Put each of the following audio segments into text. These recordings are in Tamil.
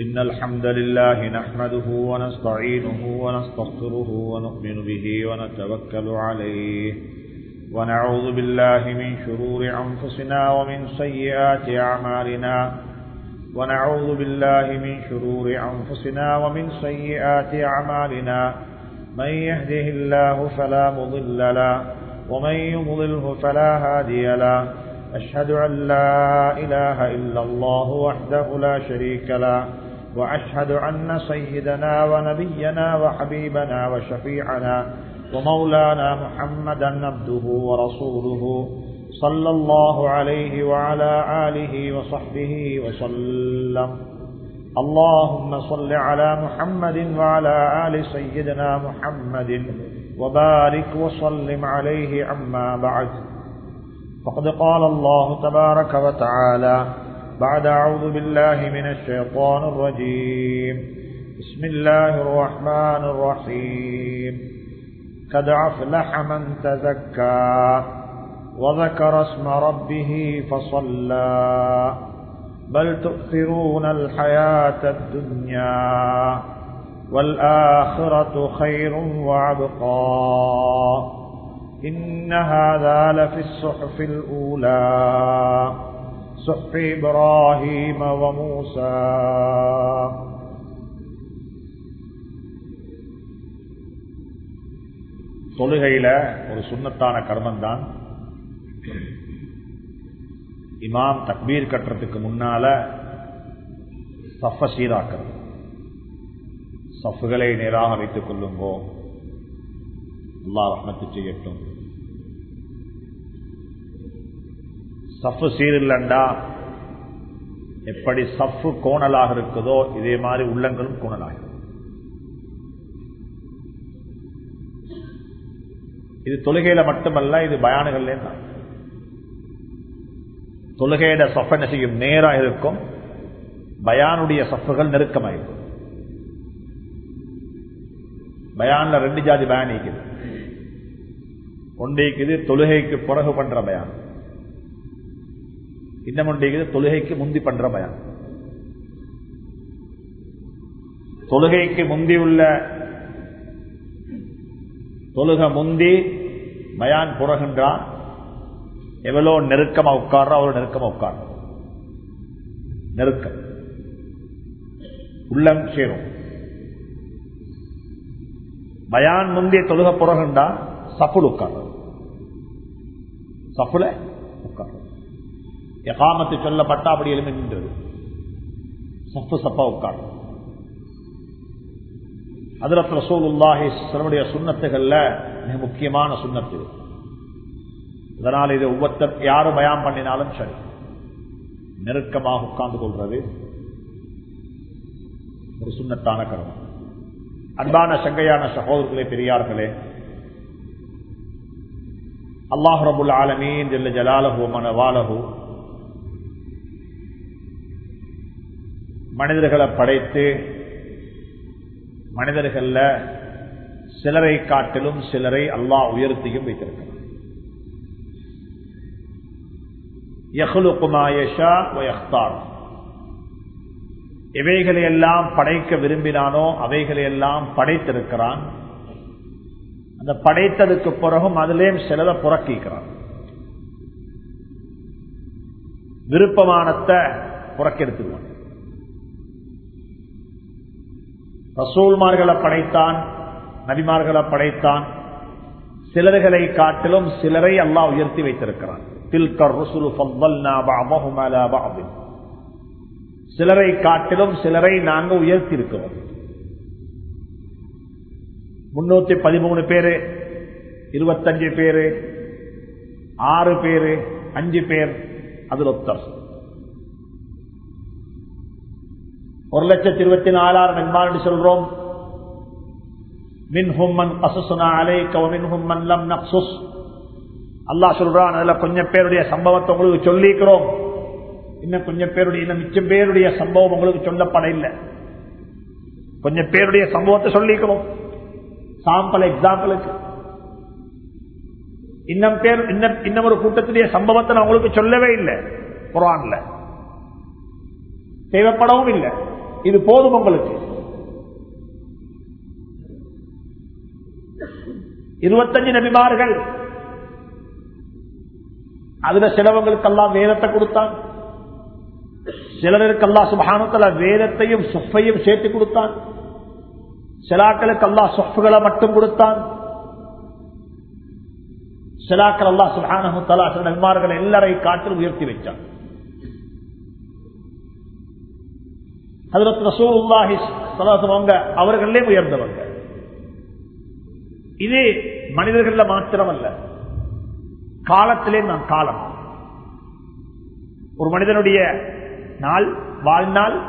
إن الحمد لله نحمده ونستعينه ونستغفره ونؤمن به ونتوكل عليه. ونعوذ بالله من شرور أنفسنا ومن سيئات أعمالنا. ونعوذ بالله من شرور أنفسنا ومن سيئات أعمالنا. من يهده الله فلا مضل له ومن يضلله فلا هادي له. أشهد أن لا إله إلا الله وحده لا شريك له. وأشهد أن سيدنا ونبينا وحبيبنا وشفيعنا ومولانا محمدا عبده ورسوله صلى الله عليه وعلى آله وصحبه وسلم. اللهم صل على محمد وعلى آل سيدنا محمد وبارك وسلم عليه عما بعد. فقد قال الله تبارك وتعالى بعد أعوذ بالله من الشيطان الرجيم. بسم الله الرحمن الرحيم. قد أفلح من تزكى وذكر اسم ربه فصلى. بل تؤثرون الحياة الدنيا والآخرة خير وعبقى إن هذا لفي الصحف الأولى. صحف إبراهيم وموسى தொழுகையில ஒரு சுண்ணத்தான கர்மம் தான் இமாம் தக்பீர் கட்டுறதுக்கு முன்னால சஃப சீராக்கிறது சஃப்புகளை நேராக வைத்துக் கொள்ளுங்கோ அல்லா ரஹ்மத்து செய்யட்டும் சஃபு சீரில்லண்டா? எப்படி சஃபு கோணலாக இருக்குதோ இதே மாதிரி உள்ளங்களும் கோணலாக இது தொழுகையில மட்டுமல்ல இது பயானுகள் தான். தொழுகையிட சஃப் என்ன செய்யும் நேராக இருக்கும் பயானுடைய சஃப்புகள் நெருக்கமாயிருக்கும். பயான்ல ரெண்டு ஜாதி பயான் இருக்குது ஒன்றைக்குது தொழுகைக்கு பிறகு பண்ற பயான். இன்னும் தொழுகைக்கு முந்தி பண்ற பயம். தொழுகைக்கு முந்தி உள்ள தொழுக முந்தி பயான் புறகின்றான் எவ்வளோ நெருக்கமா உட்கார்றா அவ்வளோ நெருக்கமா உட்கார். நெருக்கம். உள்ளம் சேரும். பயான் முந்தைய தொழுக புறகுண்டா சப்புல் உட்கார். சப்புல எகாமத்து சொல்லப்பட்டா அப்படி எழுமி நின்றது சப்பு சப்பா உட்கார். அதிரத்துல ரசூலுல்லாஹி சிலருடைய சுண்ணத்துகள்ல மிக முக்கியமான சுண்ணத்து இதனால் இது ஒவ்வொருத்தர் யாரும் பயம் பண்ணினாலும் சரி. நெருக்கமாக உட்கார்ந்து கொள்றது ஒரு சுண்ணத்தான கருமம். அன்பான சங்கையான சகோதரர்களே பெரியார்களே அல்லாஹ் ரபுல் ஆலமீன் ஜல்ல ஜலாலஹோ மனவாலஹோ மனிதர்களை படைத்து மனிதர்கள சிலரை காட்டிலும் சிலரை அல்லாஹ் உயர்த்தியும் வைத்திருக்கிறார் எவைகளை எல்லாம் படைக்க விரும்பினானோ அவைகளை எல்லாம் படைத்திருக்கிறான். அந்த படைத்ததுக்கு பிறகும் அதிலேயும் சிலரை புறக்கிக்கிறான் விருப்பமானத்தை புறக்கெடுத்துவான் ரசூல்மார்களை படைத்தான் நபிமார்களை படைத்தான். சிலர்களை காட்டிலும் சிலரை அல்லாஹ் உயர்த்தி வைத்திருக்கிறான். சிலரை காட்டிலும் சிலரை நாங்கள் உயர்த்தி இருக்கிறோம் முன்னூத்தி பதிமூணு பேரு இருபத்தஞ்சு பேரு ஆறு பேரு அஞ்சு பேர் அதில் ஒத்தர். ஒரு லட்சத்தி இருபத்தி நாலாயிரம் என்பார் சொல்றோம். லம் அல்லா சொல்றான் அதுல கொஞ்சம் பேருடைய சம்பவத்தை உங்களுக்கு சொல்லிக்கிறோம். இன்னும் கொஞ்சம் பேருடைய இன்னும் மிச்சம் பேருடைய சம்பவம் உங்களுக்கு சொல்லப்பட இல்லை கொஞ்சம் பேருடைய சம்பவத்தை சொல்லிக்கிறோம். சாம்பிள் எக்ஸாம்பிளுக்கு இன்னும் பேர் இன்னும் இன்னும் ஒரு கூட்டத்துடைய சம்பவத்தை நான் உங்களுக்கு சொல்லவே இல்லை. குரான்ல. தேவைப்படவும் இல்லை. இது போதும் உங்களுக்கு. இருபத்தஞ்சு நபிமார்கள். அதுல சிலவங்களுக்கு எல்லாம் வேதத்தை கொடுத்தான். சிலருக்கெல்லாம் சுபானத்துல வேதத்தையும் சொஃபையும் சேர்த்து கொடுத்தான். சிலாக்களுக்கு அல்லா சொஃப்களை மட்டும் கொடுத்தான். சிலாக்கள் அல்லா சுபானு தலா சில நபிமார்கள் எல்லாரையும் காட்டில் உயர்த்தி வைச்சான் ஹதரத் ரசூலுல்லாஹி சலாசவங்க அவர்களே உயர்ந்தவங்க. இது மனிதர்கள மாத்திரம் அல்ல காலத்திலே நான் காலம். ஒரு மனிதனுடைய நாள் வாழ்நாள்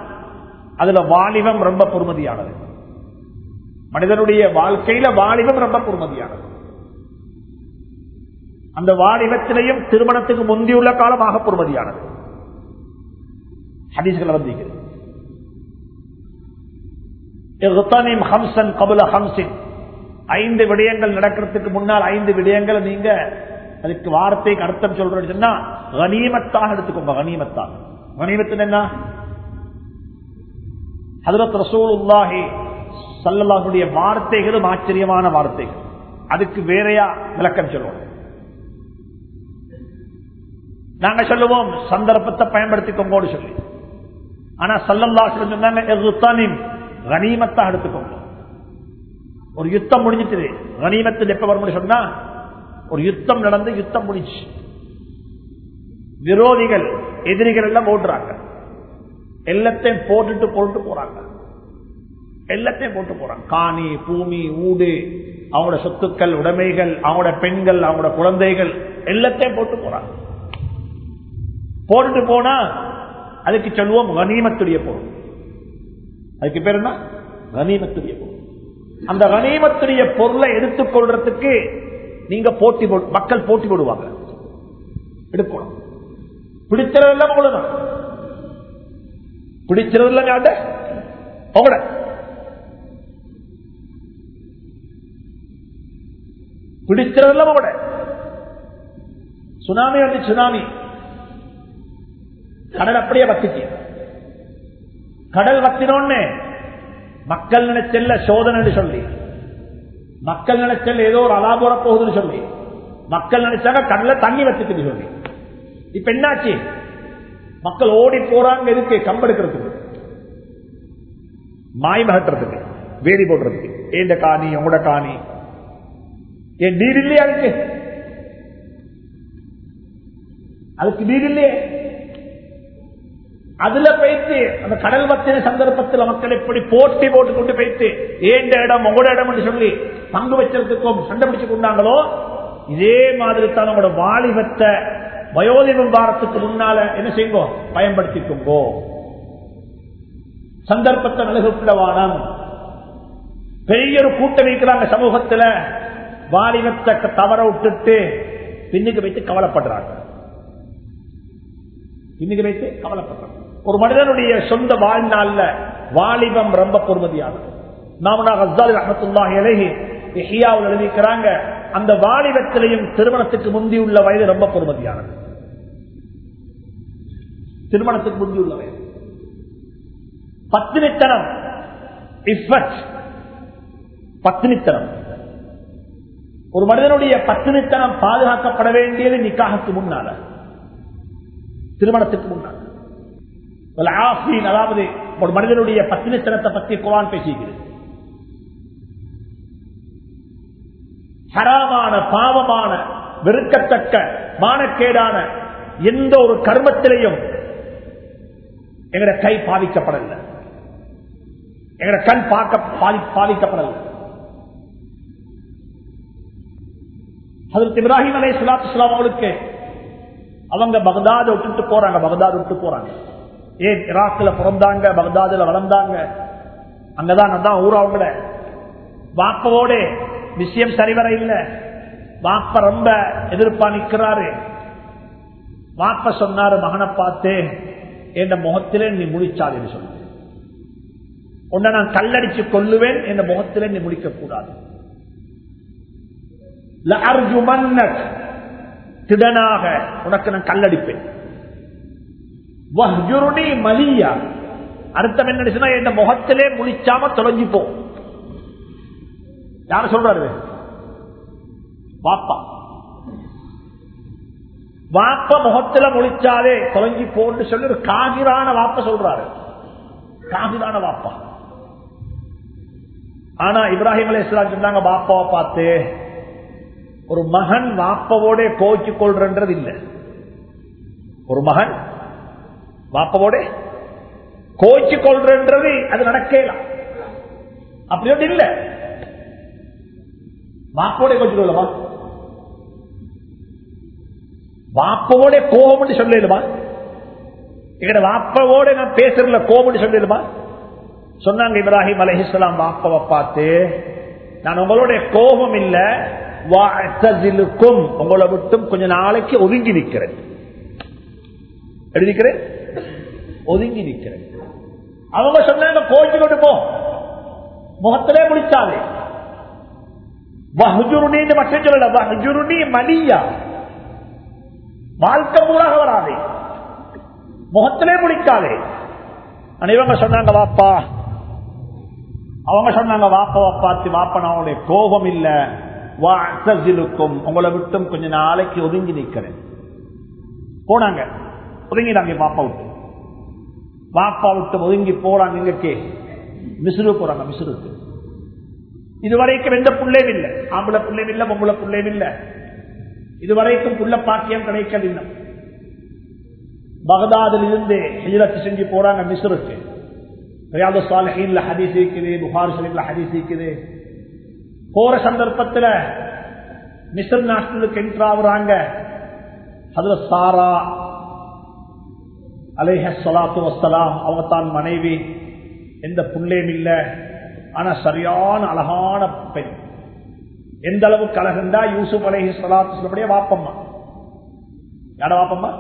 அதுல வாலிபம் ரொம்ப பொறுமதியானது. மனிதனுடைய வாழ்க்கையில வாலிபம் ரொம்ப பொறுமதியானது. அந்த வாலிபத்திலையும் திருமணத்துக்கு முந்தியுள்ள காலமாக பொறுமதியானது. ஹதீஸ்கள் வந்தீங்க ஐந்து விடயங்கள் நடக்கிறதுக்கு முன்னால் ஐந்து விடயங்கள் நீங்க அதுக்கு வார்த்தைக்கு அர்த்தம் சொல்றேன்னு சொன்னா கனிமத்தாக எடுத்துக்கோங்க கனிமத்தாக. கனிமத்தின் என்ன? ஹதரத் ரசூலுல்லாஹி சல்லல்லாஹுடைய வார்த்தைகளும் ஆச்சரியமான வார்த்தைகள். அதுக்கு வேறையா விளக்கம் சொல்லுவோம். நாங்க சொல்லுவோம் சந்தர்ப்பத்தை பயன்படுத்திக்கோங்கோடு சொல்லி. ஆனா சல்லல்லா சொன்னாங்க கனிமத்தா எடுத்துக்கோங்க. ஒரு யுத்தம் முடிஞ்சிட்டு கனிமத்தில் எப்ப வரும் சொன்னா ஒரு யுத்தம் நடந்து யுத்தம் முடிஞ்சு. விரோதிகள் எதிரிகள் எல்லாம் ஓடுறாங்க. எல்லாத்தையும் போட்டுட்டு போட்டு போறாங்க. எல்லாத்தையும் போட்டு போறாங்க. காணி பூமி ஊடு அவங்களோட சொத்துக்கள் உடைமைகள் அவங்களோட பெண்கள் அவங்களோட குழந்தைகள் எல்லாத்தையும் போட்டு போறாங்க. போட்டுட்டு போனா அதுக்கு சொல்லுவோம் கனிமத்துடைய பொருள். அதுக்கு பேர் என்ன? கனிமத்துடைய பொருள். அந்த கனிமத்துடைய பொருளை எடுத்துக்கொள்றதுக்கு நீங்க போட்டி மக்கள் போட்டி போடுவாங்க. எடுக்கணும். பிடிச்சதெல்லாம் அவ்வளவுதான். பிடிச்சதெல்லாம் யாட்ட உங்களோட பிடிச்சதெல்லாம் உங்களோட சுனாமி வந்து சுனாமி. கடல் அப்படியே வத்திச்சு கடல் வத்தினோன்னு மக்கள் நினைச்சல்ல சோதனை சொல்லி. மக்கள் நினைச்சல் ஏதோ ஒரு அலாபுர போகுதுன்னு சொல்லி. மக்கள் நினைச்சாங்க கடல தண்ணி வச்சுட்டு சொல்லி. இப்ப என்னாச்சு? மக்கள் ஓடி போறாங்க எதுக்கு? கம்பெடுக்கிறதுக்கு மாய் மகட்டுறதுக்கு. வேலி போடுறதுக்கு. ஏந்த காணி உங்களோட காணி? ஏன் நீர் இல்லையா அதுக்கு? அதுக்கு நீர் இல்லையே. அதுல போயிட்டு அந்த கடல் பத்தின சந்தர்ப்பத்தில் மக்கள் எப்படி போட்டி போட்டு கொண்டு போயிட்டு ஏண்ட இடம்? உங்களோட இடம் என்று சொல்லி பங்கு வச்சிருக்கும் சண்டை பிடிச்சு கொண்டாங்களோ? இதே மாதிரி தான் நம்மளோட வாலிபத்தை வயோதிபம் வாரத்துக்கு முன்னால என்ன செய்யுங்கோ? பயன்படுத்திக்கோங்கோ. சந்தர்ப்பத்தை நலகுப்பிடவானம் பெரிய ஒரு கூட்டம் வைக்கிறாங்க சமூகத்துல வாலிபத்தை தவற விட்டுட்டு பின்னுக்கு வைத்து கவலைப்படுறாங்க. பின்னுக்கு வைத்து கவலைப்படுறாங்க. ஒரு மனிதனுடைய சொந்த வாழ்நாள்ல வாலிபம் ரொம்ப பொறுமதியானது. நாமனா ஹஸ்தாலி ரஹமத்துல்லாஹி அலைஹி ஹியாவில் எழுதிக்கிறாங்க அந்த வாலிபத்திலையும் திருமணத்துக்கு முந்தி உள்ள வயது ரொம்ப பொறுமதியானது. திருமணத்துக்கு முந்தி உள்ள வயது. பத்தினித்தனம் பத்தினித்தனம். ஒரு மனிதனுடைய பத்தினித்தனம் பாதுகாக்கப்பட வேண்டியது நிக்காகத்துக்கு முன்னால திருமணத்துக்கு முன்னால. அதாவது ஒரு மனிதனுடைய பத்தினித்தனத்தை பற்றி குரான் பேசுகிறது. ஹராமான பாவமான வெறுக்கத்தக்க மானக்கேடான எந்த ஒரு கர்மத்திலையும் எங்கட கை பாதிக்கப்படல எங்கட கண் பார்க்க பாதிக்கப்படல அதற்கு இப்ராஹிம் அலை சுலாத்து அவங்களுக்கு அவங்க பகதாத விட்டுட்டு போறாங்க பகதாத் விட்டு போறாங்க. ஏன் ஈராக்ல பிறந்தாங்க பக்தாதுல வளர்ந்தாங்க? அங்கதான் அதான் ஊர் அவங்கள. வாப்பவோட விஷயம் சரிவர இல்ல. வாப்ப ரொம்ப எதிர்ப்பா நிக்கிறாரு. வாப்ப சொன்னாரு மகனை பார்த்து என் முகத்திலே நீ முடிச்சாது சொன்ன உன்னை நான் கல்லடிச்சு கொள்ளுவேன் என் முகத்திலே நீ முடிக்க கூடாது திடனாக உனக்கு நான் கல்லடிப்பேன். மலியா அர்த்தம் என்ன சொன்னா இந்த முகத்திலே முழிச்சாம தொலைஞ்சிப்போம் யார சொல்றாரு வாப்பா வாப்ப முகத்துல முழிச்சாலே தொலைஞ்சி போன்னு சொல்லி ஒரு காகிரான வாப்ப சொல்றாரு காகிரான வாப்பா ஆனா இப்ராஹிம் அலி இஸ்லாம் சொன்னாங்க வாப்பாவை பார்த்து ஒரு மகன் வாப்பவோட கோச்சு கொள்றது இல்ல ஒரு மகன் வாப்பவோட? கோச்சு கொள்றது அது நடக்கலாம் அப்படி ஒன்று இல்ல. வாப்போட கோச்சு கொள்ளவா வாப்பவோட கோபம் சொல்லலுமா எங்கட வாப்பவோட நான் பேசுறதுல கோபம் சொல்லலுமா சொன்னாங்க இப்ராஹிம் அலஹிஸ்லாம் வாப்பவை பார்த்து நான் உங்களுடைய கோபம் இல்ல. உங்களை விட்டும் கொஞ்ச நாளைக்கு ஒதுங்கி நிற்கிறேன். எழுதிக்கிறேன் ஒதுங்கி நிற்கிறேன் அவங்க சொன்னாங்க கோச்சு கொண்டு போ. முகத்திலே முடிச்சாலே. வஹுஜுருணி மட்டும் சொல்லல. வஹுஜுருணி மலியா வாழ்க்கை பூராக வராதே. முகத்திலே முடிக்காதே இவங்க சொன்னாங்க வாப்பா. அவங்க சொன்னாங்க வாப்பாவை வாப்பா வாப்பனாவுடைய கோபம் இல்ல. வாசிலுக்கும் உங்களை விட்டும் கொஞ்ச நாளைக்கு ஒதுங்கி நிற்கிறேன் போனாங்க. ஒதுங்கினாங்க பாப்பா விட்டு. பாப்பா விட்டு ஒதுங்கி போறாங்க எங்களுக்கு மிசுரு போறாங்க மிசுருக்கு இதுவரைக்கும் எந்த பிள்ளையும் இல்லை. ஆம்பளை பிள்ளையும் இல்லை பொம்பளை பிள்ளையும் இல்லை. இதுவரைக்கும் புள்ள பாக்கியம் கிடைக்கவில்லை. பகதாதில் இருந்து ஹிஜரத்து செஞ்சு போறாங்க மிஸ்ருக்கு. ரியாது சாலஹீன்ல ஹதீஸ் இருக்குது புகார் ஷரீஃப்ல ஹதீஸ் இருக்குது. போற சந்தர்ப்பத்தில் மிசர் நாட்டுக்கு என்ட்ராவுறாங்க அதுல சாரா அலைஹ சலாத்து வசலாம் அவங்க தான் மனைவி. எந்த புள்ளையும் இல்ல. ஆனா சரியான அழகான பெண். எந்த அளவுக்கு அழகுண்டா? யூசுப் அலேஹி சலாத்து சொல்லபடியே வாப்பம்மா. யார வாப்பம்மா?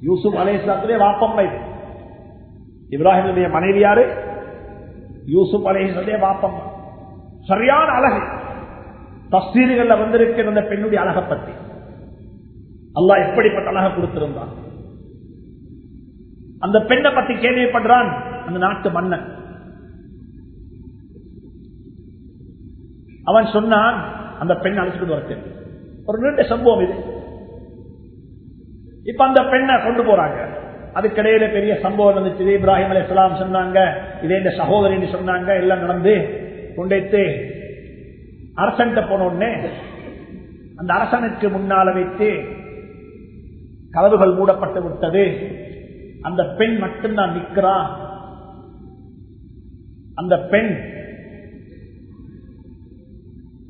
யூசுப் அலேஹாத்துடைய வாப்பம்மா இது. இப்ராஹிமுடைய மனைவி யாரு? யூசுப் அலேஹினுடைய வாப்பம்மா. சரியான அழகு. தஸ்தீர்கள் வந்திருக்கிற அந்த பெண்ணுடைய அழகை பத்தி. அல்லாஹ் எப்படிப்பட்ட அழகை கொடுத்திருந்தான்? அந்த பெண்ணை பத்தி கேள்விப்படுறான் அந்த நாட்டு மன்னன். அவன் சொன்னான் அந்த பெண் அழைச்சிட்டு வரத்து ஒரு நீண்ட சம்பவம் இது. இப்ப அந்த பெண்ணை கொண்டு போறாங்க. அதுக்கிடையில பெரிய சம்பவம் நடந்துச்சு. இப்ராஹிம் அலி இஸ்லாம் சொன்னாங்க. இதே இந்த சகோதரின்னு சொன்னாங்க. எல்லாம் நடந்து கொண்டைத்து அரசன்ட்ட போன உடனே அந்த அரசனுக்கு முன்னால வைத்து கதவுகள் மூடப்பட்டு விட்டது. அந்த பெண் மட்டும்தான் நிற்கிறா அந்த பெண்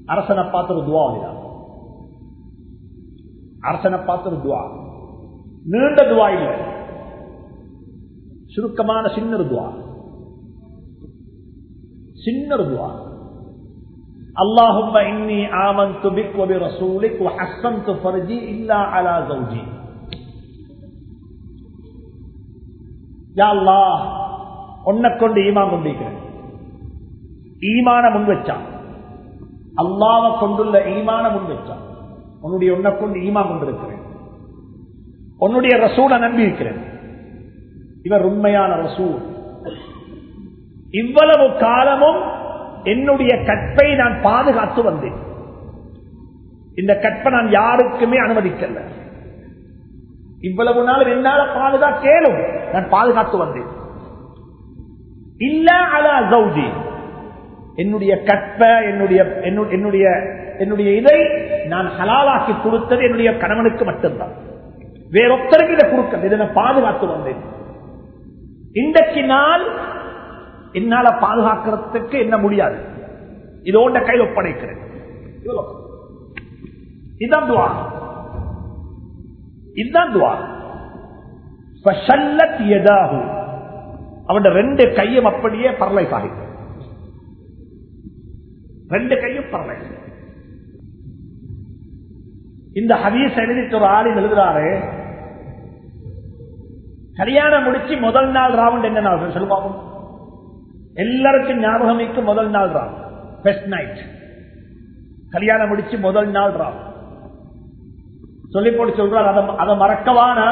அரசனை பார்த்து ஒரு துவா இல்ல அரசனை பார்த்து ஒரு துவா நீண்ட துவா இல்லை சுருக்கமான சின்ன துவா சின்ன துவா اللهم إني آمنت بك وبرسولك وحسنت فرجي إلا على زوجي யா அல்லாஹ் உன்னை கொண்டு ஈமான் கொண்டிருக்கிறேன். ஈமான முன் வச்சான். அல்லாவை கொண்டுள்ள ஈமான முன் வச்சான். உன்னுடைய உன்னை கொண்டு ஈமான் கொண்டிருக்கிறேன். உன்னுடைய ரசூலை நம்பி இருக்கிறேன் இவர் உண்மையான ரசூல். இவ்வளவு காலமும் என்னுடைய கற்பை நான் பாதுகாத்து வந்தேன். இந்த கற்பை நான் யாருக்குமே அனுமதிக்கல. இவ்வளவு நாள் என்னால கேளும் நான் பாதுகாத்து வந்தேன். இல்ல அலா சௌஜி. என்னுடைய கற்ப என்னுடைய என்னுடைய என்னுடைய இதை நான் ஹலாலாக்கி கொடுத்தது என்னுடைய கணவனுக்கு மட்டும்தான். வேறொத்தருக்கு இதை கொடுக்க இதை நான் பாதுகாத்து வந்தேன். இன்றைக்கு நாள் என்னால பாதுகாக்கிறதுக்கு என்ன முடியாது? இதோட கையில் ஒப்படைக்கிறேன். இதுதான் துவா. இதுதான் துவா. அவன் ரெண்டு கையும் அப்படியே பரலைஸ் ஆகிட்டு ரெண்டு கையும் பரலைஸ் இந்த ஹதீஸ் எழுதிட்டு ஒரு ஆளில் எழுதுறாரு கல்யாணம் முடிச்சு முதல் நாள் ராவுண்ட் என்ன நாள் சொல்லுவாங்க எல்லாருக்கும் ஞாபகம் முதல் நாள் ராவுண்ட் பெஸ்ட் நைட் கல்யாணம் முடிச்சு முதல் நாள் ராவ் சொல்லி போட்டு சொல்றாரு அதை மறக்கவானா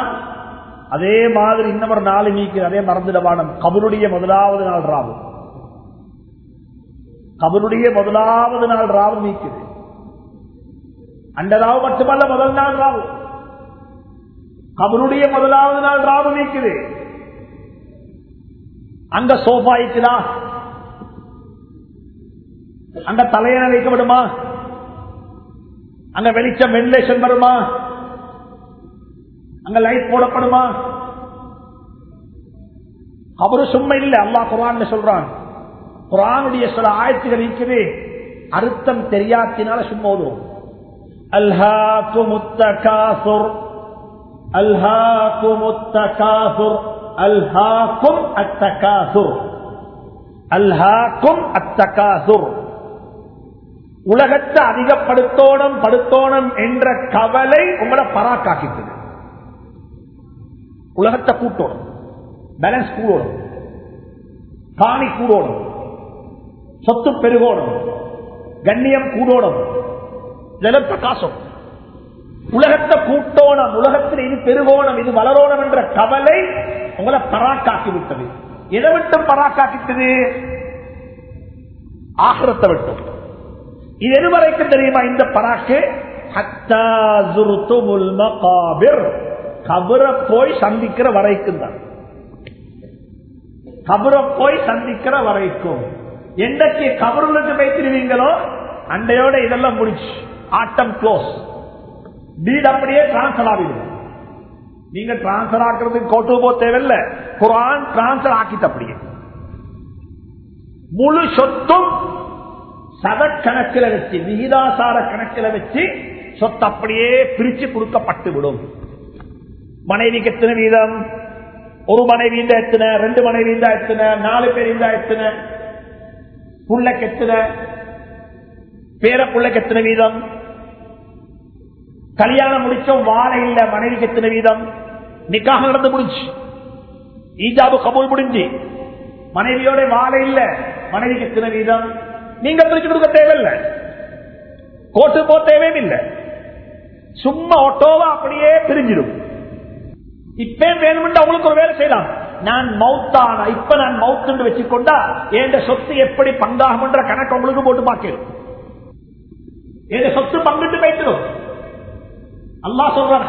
அதே மாதிரி இன்னொரு நாள் நீக்குது அதே மறந்துடவானம் கபருடைய முதலாவது நாள் ராவு. கபருடைய முதலாவது நாள் ராவு நீக்குது. அந்த ராவு மட்டுமல்ல முதல் நாள் ராவு. கபருடைய முதலாவது நாள் ராவு நீக்குது. அங்க சோஃபா இருக்குதா? அங்க தலையணை வைக்கப்படுமா? அங்க வெளிச்சம் வெண்டிலேஷன் வருமா? அங்க லைட் போடப்படுமா? அவரு சும்மா இல்ல. அல்லா குரான் சொல்றான். குரானுடைய சில ஆயத்துகள் இருக்குது. அர்த்தம் தெரியாத்தினால சும்மா ஓதுவோம். அல்ஹாக்கு முத்தகாசுர் அல்ஹாக்கு முத்தகாசுர் அல்ஹாக்கும் அத்தகாசுர் அல்ஹாக்கும் அத்தகாசுர் உலகத்தை அதிகப்படுத்தோணும் படுத்தோணும் என்ற கவலை உங்களை பராக்காக்கிட்டது. உலகத்தை கூட்டணும். பேலன்ஸ் கூடணும். காணி கூடணும். சொத்து பெருகோணும். கண்ணியம் கூடணும். ஜலப்பிரகாசம் உலகத்தை கூட்டோணம். உலகத்தில் இது பெருகோணம். இது வளரோணம் என்ற கவலை உங்களை பராக்காக்கி விட்டது எதை விட்டு பராக்காக்கிட்டது? ஆகரத்தை விட்டும். இது எது வரைக்கும் தெரியுமா இந்த பராக்கு? கபரை போய் சந்திக்கிற வரைக்கும் தான். கபரை போய் சந்திக்கிற வரைக்கும். என்றைக்கு கபருளுக்கு வைத்திருவீங்களோ அண்டையோட இதெல்லாம் முடிச்சு. ஆட்டம் க்ளோஸ் வீடு அப்படியே டிரான்ஸ்பர் ஆகிடும். நீங்க டிரான்ஸ்பர் ஆக்குறதுக்கு கோட்டு போ தேவையில்ல. குரான் டிரான்ஸ்பர் ஆக்கிட்டு அப்படியே. முழு சொத்தும் சதக்கணக்கில் வச்சு விகிதாசார கணக்கில் வச்சு சொத்து அப்படியே பிரிச்சு கொடுக்கப்பட்டு விடும் மனைவிக்கு எத்தனை வீதம் ஒரு மனைவி இருந்தா எத்தனை ரெண்டு மனைவி இருந்தா எத்தனை நாலு பேர் இருந்தா எத்தனை புள்ளக்கு எத்தனை பேர புள்ளக்கு எத்தனை வீதம் கல்யாணம் முடிச்சோம் வாழை இல்ல மனைவிக்கு எத்தனை வீதம் நிக்காக நடந்து முடிஞ்சு ஈஜாபு கபூல் முடிஞ்சு மனைவியோட வாழை இல்ல மனைவிக்கு எத்தனை வீதம் நீங்க பிரிச்சு கொடுக்க தேவையில்லை. கோட்டு போ தேவையில்லை சும்மா ஒட்டோவா அப்படியே பிரிஞ்சிடும். இப்பே வேணும்னு அவங்களுக்கு ஒரு வேலை செய்யலாம். நான் மவுத்தான இப்ப நான் மவுத்துன்னு வச்சுக்கொண்டா என் சொத்து எப்படி பங்காகும்ன்ற கணக்கு அவங்களுக்கு போட்டு பார்க்கிறோம் என் சொத்து பங்கிட்டு வைத்திடும் அல்லா சொல்றான்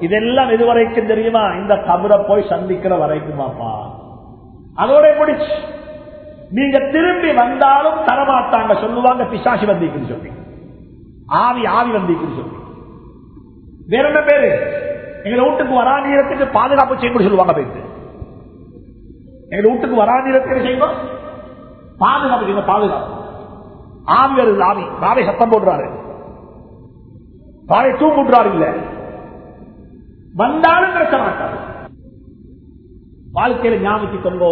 இதெல்லாம் இதுவரைக்கும் தெரியுமா? இந்த கபரை போய் சந்திக்கிற வரைக்குமாப்பா. அதோட முடிச்சு. நீங்க திரும்பி வந்தாலும் தரமாட்டாங்க சொல்லுவாங்க பிசாசி வந்திக்குன்னு சொல்லி. ஆவி ஆவி வந்திக்குன்னு சொல்லி. வேற என்ன பேரு? எங்களை வீட்டுக்கு வரா நேரத்துக்கு பாதுகாப்பு செய்யணும் சொல்லுவாங்க பேருக்கு எங்களை வீட்டுக்கு வரா நேரத்துக்கு செய்யணும் பாதுகாப்பு செய்யணும் பாதுகாப்பு. ஆவி வருது ஆவி. ராவை சத்தம் போடுறாரு. பாவை தூங்குறாரு இல்ல. வந்தாலும் பிரச்சனை மாட்டார் வாழ்க்கையில ஞாபகத்தை கொண்டோ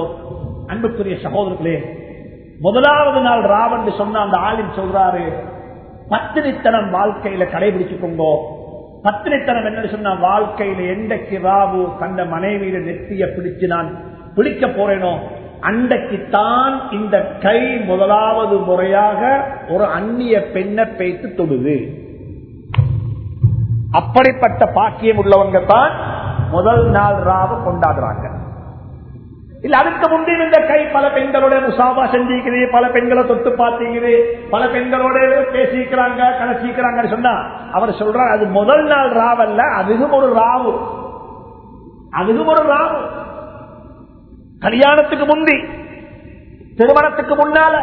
அன்புக்குரிய சகோதரர்களே முதலாவது நாள் ராவன் சொன்ன அந்த ஆளின் சொல்றாரு பத்தினித்தனம் வாழ்க்கையில கடைபிடிச்சு கொண்டோம் பத்திரித்தனம் என்ன சொன்ன வாழ்க்கையில எண்டைக்கு ராவு கண்ட மனைவியில நெத்திய பிடிச்சு நான் பிடிக்க போறேனோ அண்டைக்குத்தான் இந்த கை முதலாவது முறையாக ஒரு அந்நிய பெண்ணை பேத்து தொடுது. அப்படிப்பட்ட பாக்கியம் உள்ளவங்க தான் முதல் நாள் ராவ கொண்டாடுறாங்க. இல்ல அதுக்கு முந்தைய இந்த கை பல பெண்களோட முசாபா செஞ்சிக்குது பல பெண்களை தொட்டு பார்த்தீங்கன்னு பல பெண்களோட பேசிக்கிறாங்க கணச்சிக்கிறாங்கன்னு சொன்னா அவர் சொல்றார் அது முதல் நாள் ராவல்ல அதுவும் ஒரு ராவு. அதுவும் ஒரு ராவு. கல்யாணத்துக்கு முந்தி திருமணத்துக்கு முன்னால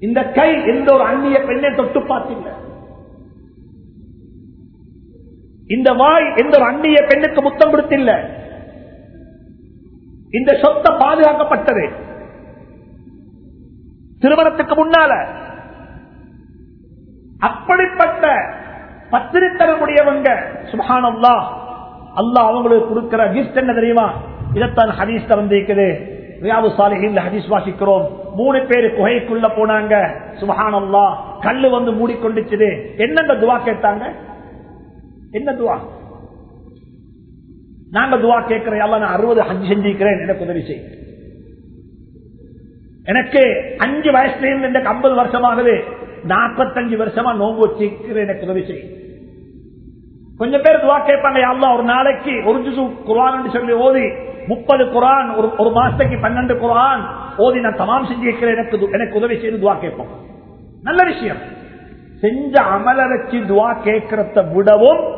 இந்த கை எந்த ஒரு அந்நிய பெண்ணை தொட்டு பார்த்தீங்க இந்த வாய் எந்த ஒரு அந்நிய பெண்ணுக்கு முத்தம் கொடுத்தில்லை. இந்த சொத்தை பாதுகாக்கப்பட்டது. திருமணத்துக்கு முன்னால. அப்படிப்பட்ட பத்திரித்தனமுடையவங்க சுபானல்லா அல்லா அவங்களுக்கு கொடுக்கிற கிஃப்ட் என்ன தெரியுமா? இதைத்தான் ஹதீஸ்ல வந்திருக்குது. ரியாது சாலிஹின் ஹதீஸ் வாசிக்கிறோம். மூணு பேரு குகைக்குள்ள போனாங்க. சுபஹானல்லா கல்லு வந்து மூடிக்கொண்டுச்சுது. என்னங்க துவா கேட்டாங்க? என்ன துவா? நாங்க துவா கேட்கிறேன் எல்லாம் நான் அறுபது ஹஜ் செஞ்சிருக்கிறேன் எனக்கு உதவி செய். எனக்கு அஞ்சு வயசுல இருந்து எனக்கு ஐம்பது வருஷமாகுது நாற்பத்தஞ்சு வருஷமா நோம்பு வச்சிருக்கிறேன் எனக்கு உதவி செய். கொஞ்சம் பேர் துவா கேட்பாங்க யாருலாம் ஒரு நாளைக்கு ஒரு ஜிசு குரான் சொல்லி ஓதி முப்பது குரான் ஒரு ஒரு மாசத்துக்கு பன்னெண்டு குரான் ஓதி நான் தமாம் செஞ்சு எனக்கு எனக்கு உதவி செய்து துவா கேட்போம். நல்ல விஷயம். செஞ்ச அமலரச்சி துவா கேட்கறத விடவும்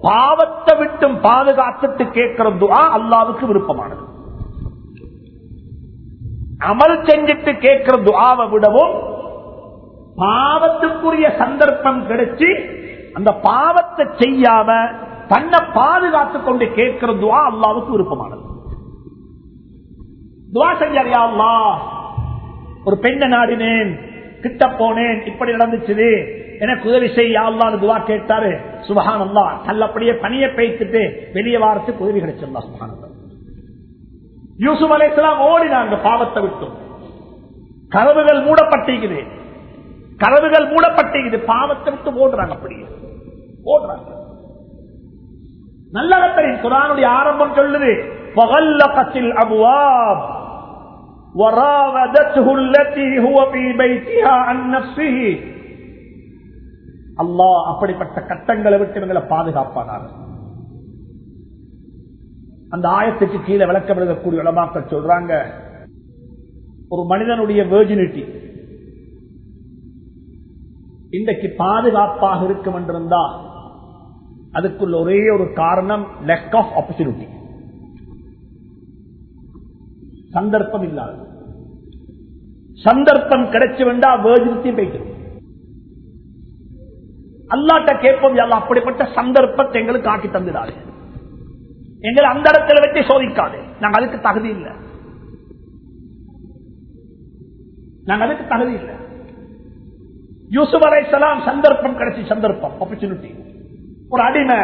பாவத்தை விட்டும் பாதுகாத்துட்டு கேட்கிற துவா அல்லாவுக்கு விருப்பமானது. அமல் செஞ்சுட்டு கேட்கிற துவாவை விடவும் பாவத்துக்குரிய சந்தர்ப்பம் கிடைச்சி அந்த பாவத்தை செய்யாம தன்னை பாதுகாத்துக் கொண்டு கேட்கிற துவா அல்லாவுக்கு விருப்பமானது. துவா செஞ்சாரியா அல்லா ஒரு பெண்ணை நாடினேன் கிட்ட போனேன் இப்படி நடந்துச்சு எனக்கு உதவி செய்ய அல்லான்னு துவா கேட்டாரு சுபஹான் அல்லா நல்லபடியே பணியை பேய்த்துட்டு வெளியே வாரத்துக்கு உதவி கிடைச்சிருந்தா சுபஹான் அல்லா யூசுப் அலைசலாம் ஓடினாங்க பாவத்தை விட்டும் கதவுகள் மூடப்பட்டிருக்குது கதவுகள் மூடப்பட்டிருக்குது பாவத்தை விட்டு ஓடுறாங்க அப்படியே ஓடுறாங்க நல்ல தெரியும் குரானுடைய ஆரம்பம் சொல்லுது பகல்லகத்தில் அபுவாப் وراودته التي هو في بيتها عن نفسه அல்லா அப்படிப்பட்ட கட்டங்களை விட்டு இவங்களை பாதுகாப்பானார். அந்த ஆயத்துக்கு கீழே விளக்கம் எழுதக்கூடிய உலமாக்கள் சொல்றாங்க ஒரு மனிதனுடைய வேர்ஜினிட்டி இன்றைக்கு பாதுகாப்பாக இருக்கும் என்றிருந்தா அதுக்குள்ள ஒரே ஒரு காரணம் லெக் ஆஃப் ஆப்பர்ச்சுனிட்டி சந்தர்ப்பம் இல்லாத. சந்தர்ப்பம் கிடைச்சு வேண்டா வேர்ஜினிட்டியும் போயிட்டு. அல்லாட்ட கேட்போம் எல்லாம் அப்படிப்பட்ட சந்தர்ப்பத்தை எங்களுக்கு ஆக்கி தந்துடாது. எங்களை அந்த இடத்துல வச்சு சோதிக்காது. நாங்க அதுக்கு தகுதி இல்லை. நாங்க அதுக்கு தகுதி இல்லை. யூசுப் அலைசலாம் சந்தர்ப்பம் கிடைச்சி சந்தர்ப்பம் ஆப்பர்ச்சுனிட்டி ஒரு அடிமை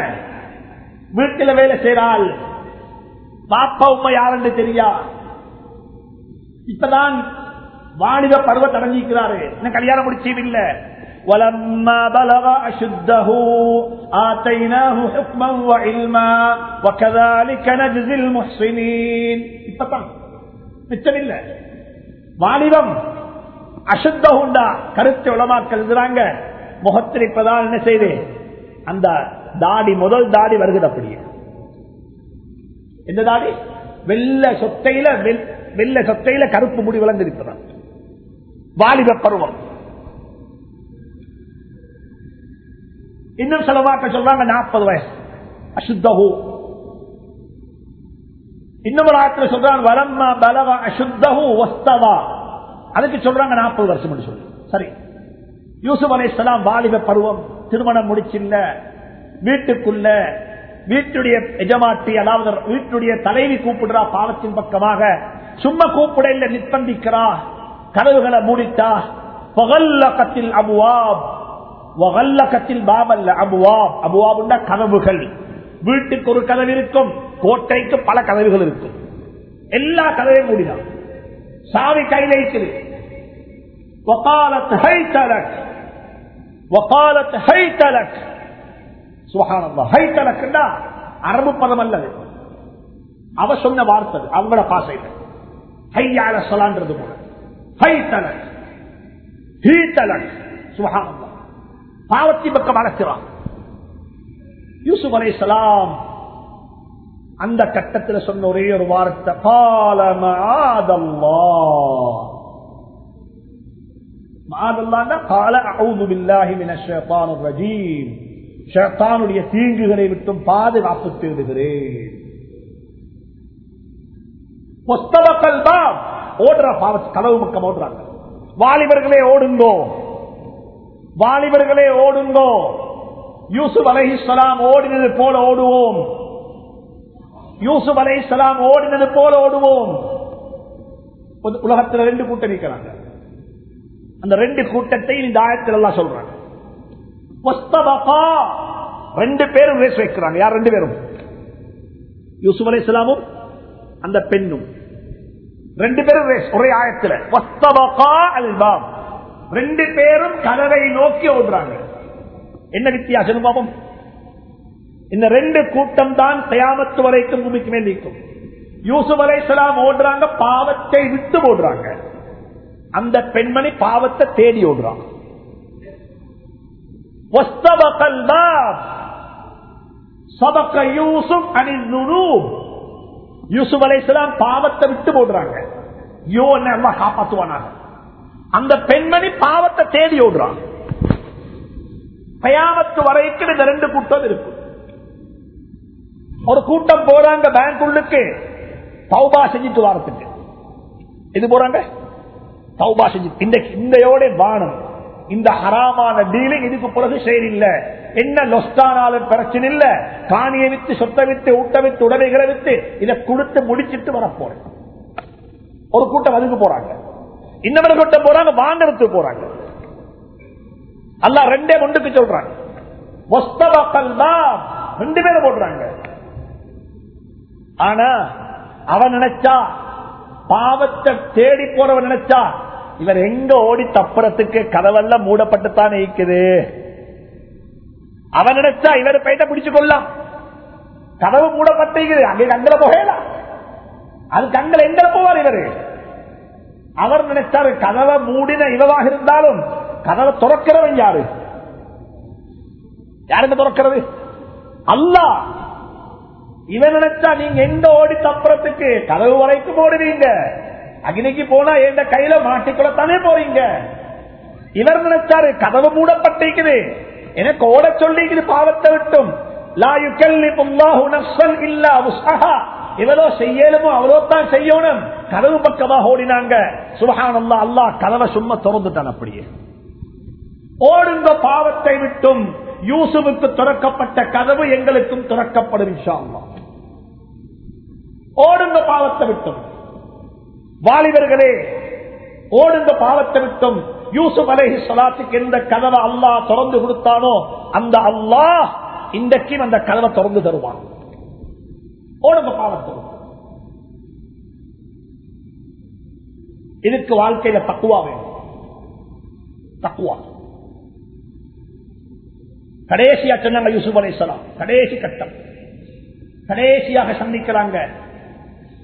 வீட்டில் வேலை செய்யறாள் பாப்பா உண்மை யாருன்னு தெரியா? இப்பதான் வாணிப பருவ அடைஞ்சிக்கிறாரு இன்னும் கல்யாணம் முடிச்சும் இல்லை. ولما بلغ أشده آتيناه حكما وعلما وكذلك نجزي المحسنين இப்பதான் மிச்சம் இல்ல வாலிபம் அசுத்தகுண்டா கருத்து உளமாக்கள் இருக்கிறாங்க முகத்தில் இப்பதான் என்ன செய்து அந்த தாடி முதல் தாடி வருகிறது அப்படியே எந்த தாடி வெள்ள சொத்தையில வெள்ள சொத்தையில கருப்பு முடி விளந்திருக்கிறான் வாலிப பருவம் இன்னும் செலவாக்க சொல்றாங்க நாற்பது வயசு. அசுத்தகு இன்னும் ஒரு ஆத்துல சொல்றாங்க வரம்மா பலவ அசுத்தகு வஸ்தவா. அதுக்கு சொல்றாங்க நாற்பது வருஷம் சொல்லி. சரி. யூசுப் அலை இஸ்லாம் வாலிப பருவம் திருமணம் முடிச்சில்ல வீட்டுக்குள்ள வீட்டுடைய எஜமாட்டி அதாவது வீட்டுடைய தலைவி கூப்பிடுறா பாவத்தின் பக்கமாக. சும்மா கூப்பிட இல்ல நிர்பந்திக்கிறா. கதவுகளை மூடித்தா பகல்ல கத்தில் அபுவாப். கதவுகள் வீட்டுக்கு ஒரு கதவு இருக்கும். கோட்டைக்கு பல கதவுகள் இருக்கும். எல்லா கதவையும் மூடினான் சாவி கையில் இருக்குது. வக்காலத் ஹை தலக் வக்காலத் ஹை தலக் சுகானந்தா ஹை தலக்குன்னா அரபு பதம் அல்லது. அவ சொன்ன வார்த்தை அவங்கள பாசை ஹையால சொல்லான்றது போல. ஹை தலக் ஹீ தலக் சுகானந்தா பாவத்தி பக்கம் அழைக்கிறான் யூசுப் அலை சலாம் அந்த கட்டத்தில் சொன்ன ஒரே ஒரு வார்த்தை காலமாதல்லா தீங்குகளை விட்டும் பாதுகாப்பு தேடுகிறேன். ஓடுற பாவத்து கனவு பக்கம் ஓடுறாங்க. வாலிபர்களே ஓடுங்கோ. வாலிபர்களே ஓடுங்கோ. யூசுப் அலைஹிஸ்லாம் ஓடினது போல ஓடுவோம். யூசுப் அலைஹிஸ்லாம் ஓடினது போல ஓடுவோம். உலகத்தில் ரெண்டு கூட்டம் நிற்கிறாங்க அந்த ரெண்டு கூட்டத்தை இந்த ஆயத்தில் எல்லாம் சொல்றாங்க. ரெண்டு பேரும் ரேஸ் வைக்கிறாங்க. யார் ரெண்டு பேரும்? யூசுப் அலை இஸ்லாமும் அந்த பெண்ணும். ரெண்டு பேரும் ரேஸ் ஒரே ஆயத்தில். அல்பாம் ரெண்டு பேரும் கதவை நோக்கி ஓடுறாங்க. என்ன வித்தியாசம்? பாபம் இந்த ரெண்டு கூட்டம் தான் தயாமத்து வரைக்கும் பூமிக்கு மேல் நீக்கும் யூசுப் அலைசலாம் ஓடுறாங்க பாவத்தை விட்டு ஓடுறாங்க. அந்த பெண்மணி பாவத்தை தேடி ஓடுறான். பாவத்தை விட்டு போடுறாங்க யோ என்ன அல்லாஹ் அந்த பெண்மணி பாவத்தை தேடி ஓடுறான். பயாமத்து வரைக்கும் இந்த ரெண்டு கூட்டம் இருக்கும். ஒரு கூட்டம் போறாங்க பேங்க் உள்ளுக்கு தௌபா செஞ்சுட்டு வாரத்துக்கு. இது போறாங்க? தௌபா செஞ்சு இந்த இந்தையோட வானம். இந்த ஹராமான டீலிங் இதுக்கு பிறகு செயலில்ல என்ன லொஸ்டானாலும் பிரச்சனை இல்ல. காணியை வித்து சொத்தை வித்து ஊட்ட வித்து உடமைகளை வித்து இதை கொடுத்து முடிச்சிட்டு வரப்போறேன். ஒரு கூட்டம் அதுக்கு போறாங்க. இன்னொரு கூட்டம் போறாங்க வாங்கறதுக்கு போறாங்க. அல்ல ரெண்டே ஒன்றுக்கு சொல்றாங்க. ரெண்டு பேரும் போடுறாங்க. ஆனா அவன் நினைச்சா பாவத்தை தேடி போறவன் நினைச்சா இவர் எங்க ஓடி தப்புறத்துக்கு கதவெல்லாம் மூடப்பட்டுத்தான் இருக்குது? அவன் நினைச்சா இவர் போயிட்ட பிடிச்சு கொள்ளலாம். கதவு மூடப்பட்டிருக்குது. அங்கே கங்கல போகலாம் அது கங்கல எங்க போவார் இவரு? அவர் நினைச்சாரு கதவை மூடின இவவாக இருந்தாலும் கதவை துறக்கிறவன் யாரு? யாருங்க துறக்கிறது? அல்லாஹ் இவன் நினைச்சா நீங்க எந்த ஓடி தப்புறத்துக்கு கதவு வரைக்கும் ஓடுவீங்க. அக்னிக்கு போனா எந்த கையில மாட்டிக்கொள்ளத்தானே போறீங்க? இவர் நினைச்சாரு கதவு மூடப்பட்டிருக்குது. எனக்கு ஓட சொல்லிக்குது பாவத்தை விட்டும். லா யுகல்லிபுல்லாஹு நஃப்ஸன் இல்லா வுஸ்அஹா எவ்வளோ செய்யலுமோ அவ்வளோ தான் செய்யணும். கதவு பக்கமாக ஓடினாங்க. சுபகானந்தா அல்லாஹ் கதவை சும்மா திறந்துட்டான் அப்படியே. ஓடுங்க பாவத்தை விட்டும். யூசுவுக்கு துறக்கப்பட்ட கதவு எங்களுக்கும் துறக்கப்படும் ஓடுங்க பாவத்தை விட்டும். வாலிபர்களே ஓடுங்க பாவத்தை விட்டும். யூசுப் அலைஹி சலாத்துக்கு எந்த கதவை அல்லாஹ் திறந்து கொடுத்தானோ அந்த அல்லாஹ் இன்றைக்கும் அந்த கதவை திறந்து தருவான். ஓடுங்க பாவத்தை இதுக்கு வாழ்க்கையில தக்குவா வேணும். தக்குவா. கடைசியா சொன்னாங்க யூசுப் அலைஹிஸ்ஸலாம் கடைசி கட்டம். கடைசியாக சந்திக்கிறாங்க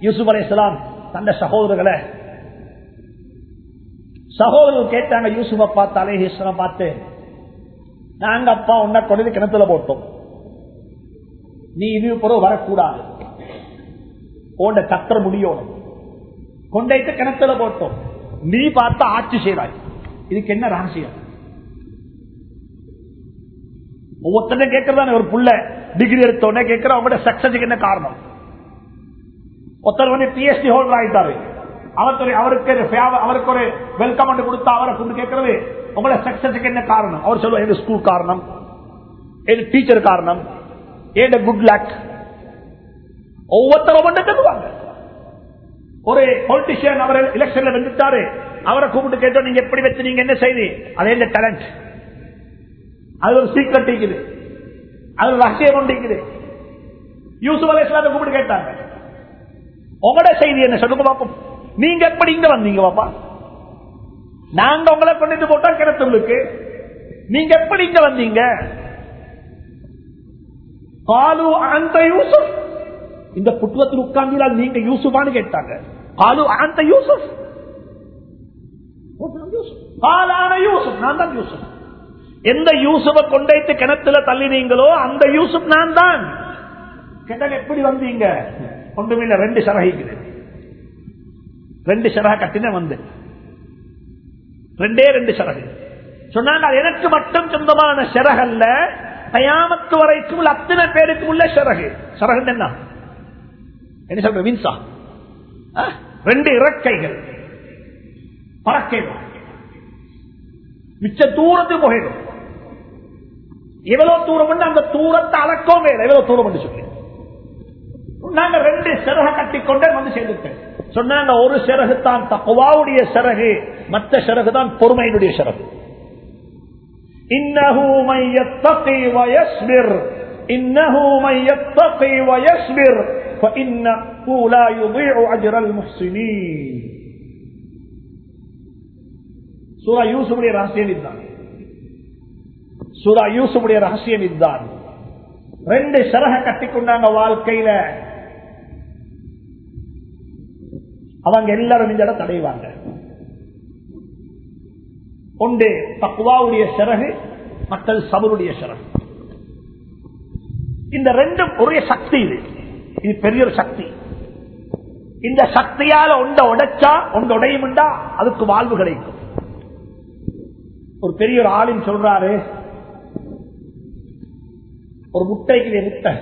யூசுப் அலைஹிஸ்ஸலாம் தந்த சகோதரர்களை. சகோதரர்கள் கேட்டாங்க யூசுப பார்த்து அலைஹிஸ்ஸலாம் பார்த்து நாங்க அப்பா உன்னை கொண்டு கிணத்துல போட்டோம். நீ இது பிறகு வரக்கூடாது. உன்னை கத்தர முடியும் கொண்டைத்து கிணத்துல போட்டோம். நீ பார்த்து ஆட்சி செய்வாய். இதுக்கு என்ன ரகசியம்? ஒவ்வொருத்தரும் கேட்கறதான ஒரு புள்ள டிகிரி எடுத்தோடனே கேட்கிற அவங்களோட சக்சஸுக்கு என்ன காரணம்? ஒருத்தர் வந்து பிஎஸ்டி ஹோல்டர் ஆயிட்டாரு. அவருக்கு அவருக்கு ஒரு அவருக்கு ஒரு வெல்கம் கொடுத்தா அவரை கொண்டு கேட்கறது உங்களோட சக்சஸுக்கு என்ன காரணம்? அவர் சொல்லுவார் எங்க ஸ்கூல் காரணம்? எங்க டீச்சர் காரணம்? ஏண்ட குட் லக் ஒவ்வொருத்தரும் கட்டுவாங்க ஒரு பொலிட்டிஷியன் அவர் எலெக்ஷன்ல வந்துட்டாரு அவரை கூப்பிட்டு கேட்டோம் நீங்க எப்படி வச்சு நீங்க என்ன செய்தி? அதே இந்த டேலண்ட் அது ஒரு சீக்ரெட் இருக்குது. அது ஒரு ரகசியம் ஒன்று இருக்குது. யூசுப் அலை இஸ்லாத்தை கூப்பிட்டு கேட்டாங்க. உங்களோட செய்தி என்ன? சொல்லுங்க பாப்போம் நீங்க எப்படி இங்க வந்தீங்க பாப்பா? நாங்க உங்களை கொண்டுட்டு போட்டா கிணத்துங்களுக்கு நீங்க எப்படி இங்க வந்தீங்க? காலு அந்த யூசுப். இந்த புத்துவத்தில் உட்கார்ந்து நீங்க யூசுஃபான்னு கேட்டாங்க. காலு அந்த யூசுப் நான் தான் எந்த யூசுஃபை கொண்டைத்து கிணத்துல தள்ளினீங்களோ அந்த யூசுப் நான் தான். கிணறு எப்படி வந்தீங்க? ஒன்றுமில்ல ரெண்டு சரகிக்குது. ரெண்டு சரக கட்டின வந்து. ரெண்டே ரெண்டு சரகு. சொன்னாங்க எனக்கு மட்டும் சொந்தமான சிறகல்ல தயாமத்து வரைக்கும் உள்ள அத்தனை பேருக்கு உள்ள சிறகு சிறகு என்ன? என்ன சொல்ற வின்சா? ரெண்டு இறக்கைகள். பறக்கை மிச்ச தூரத்து போயிடும் எவ்வளவு தூரம் அந்த தூரத்தை அளக்கவும் வேலை எவ்வளவு தூரம் சொல்லி நாங்க ரெண்டு சிறக கட்டிக்கொண்டே வந்து சேர்ந்துட்டேன் சொன்னாங்க ஒரு சிறகு தான் தப்புவாவுடைய சிறகு மற்ற சிறகு தான் பொறுமையினுடைய சிறகு. இன்னஹூமையஸ்மிர் இன்னஹூமையஸ்மிர் ரகசியம் ரெண்டு சரக கட்டிக்கொண்டாங்க வாழ்க்கையில அவங்க எல்லாரும் இந்த இடம் தடைவாங்க ஒன்று தக்குவாவுடைய சிறகு மக்கள் சபருடைய சிறகு இந்த ரெண்டும் ஒரே சக்தி இது இது பெரிய ஒரு சக்தி. இந்த சக்தியால ஒண்ட உடைச்சா ஒண்ட உடையும்டா அதுக்கு வாழ்வு கிடைக்கும். ஒரு பெரிய ஒரு ஆளின் சொல்றாரு ஒரு முட்டைக்கு முட்டை.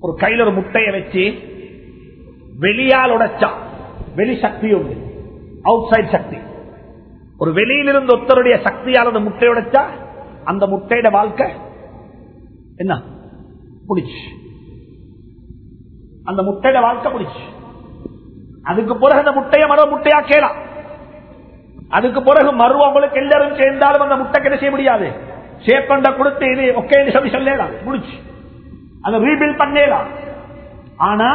ஒரு கையில ஒரு முட்டையை வச்சு வெளியால் உடைச்சா வெளி சக்தி உண்டு. அவுட் சைட் சக்தி. ஒரு வெளியிலிருந்து ஒருத்தருடைய சக்தியால் அந்த முட்டை உடைச்சா அந்த முட்டையோட வாழ்க்கை என்ன? புடிச்சு அந்த முட்டையில வாழ்க்கை முடிச்சு அதுக்கு பிறகு அந்த முட்டையை மரம் முட்டையா கேலாம் அதுக்கு பிறகு மறு உங்களுக்கு எல்லாரும் சேர்ந்தாலும் அந்த முட்டை என்ன செய்ய முடியாது? சேப்பண்ட கொடுத்து இது ஒக்கே சொல்லி சொல்லலாம் முடிச்சு அதை ரீபில் பண்ணலாம் ஆனா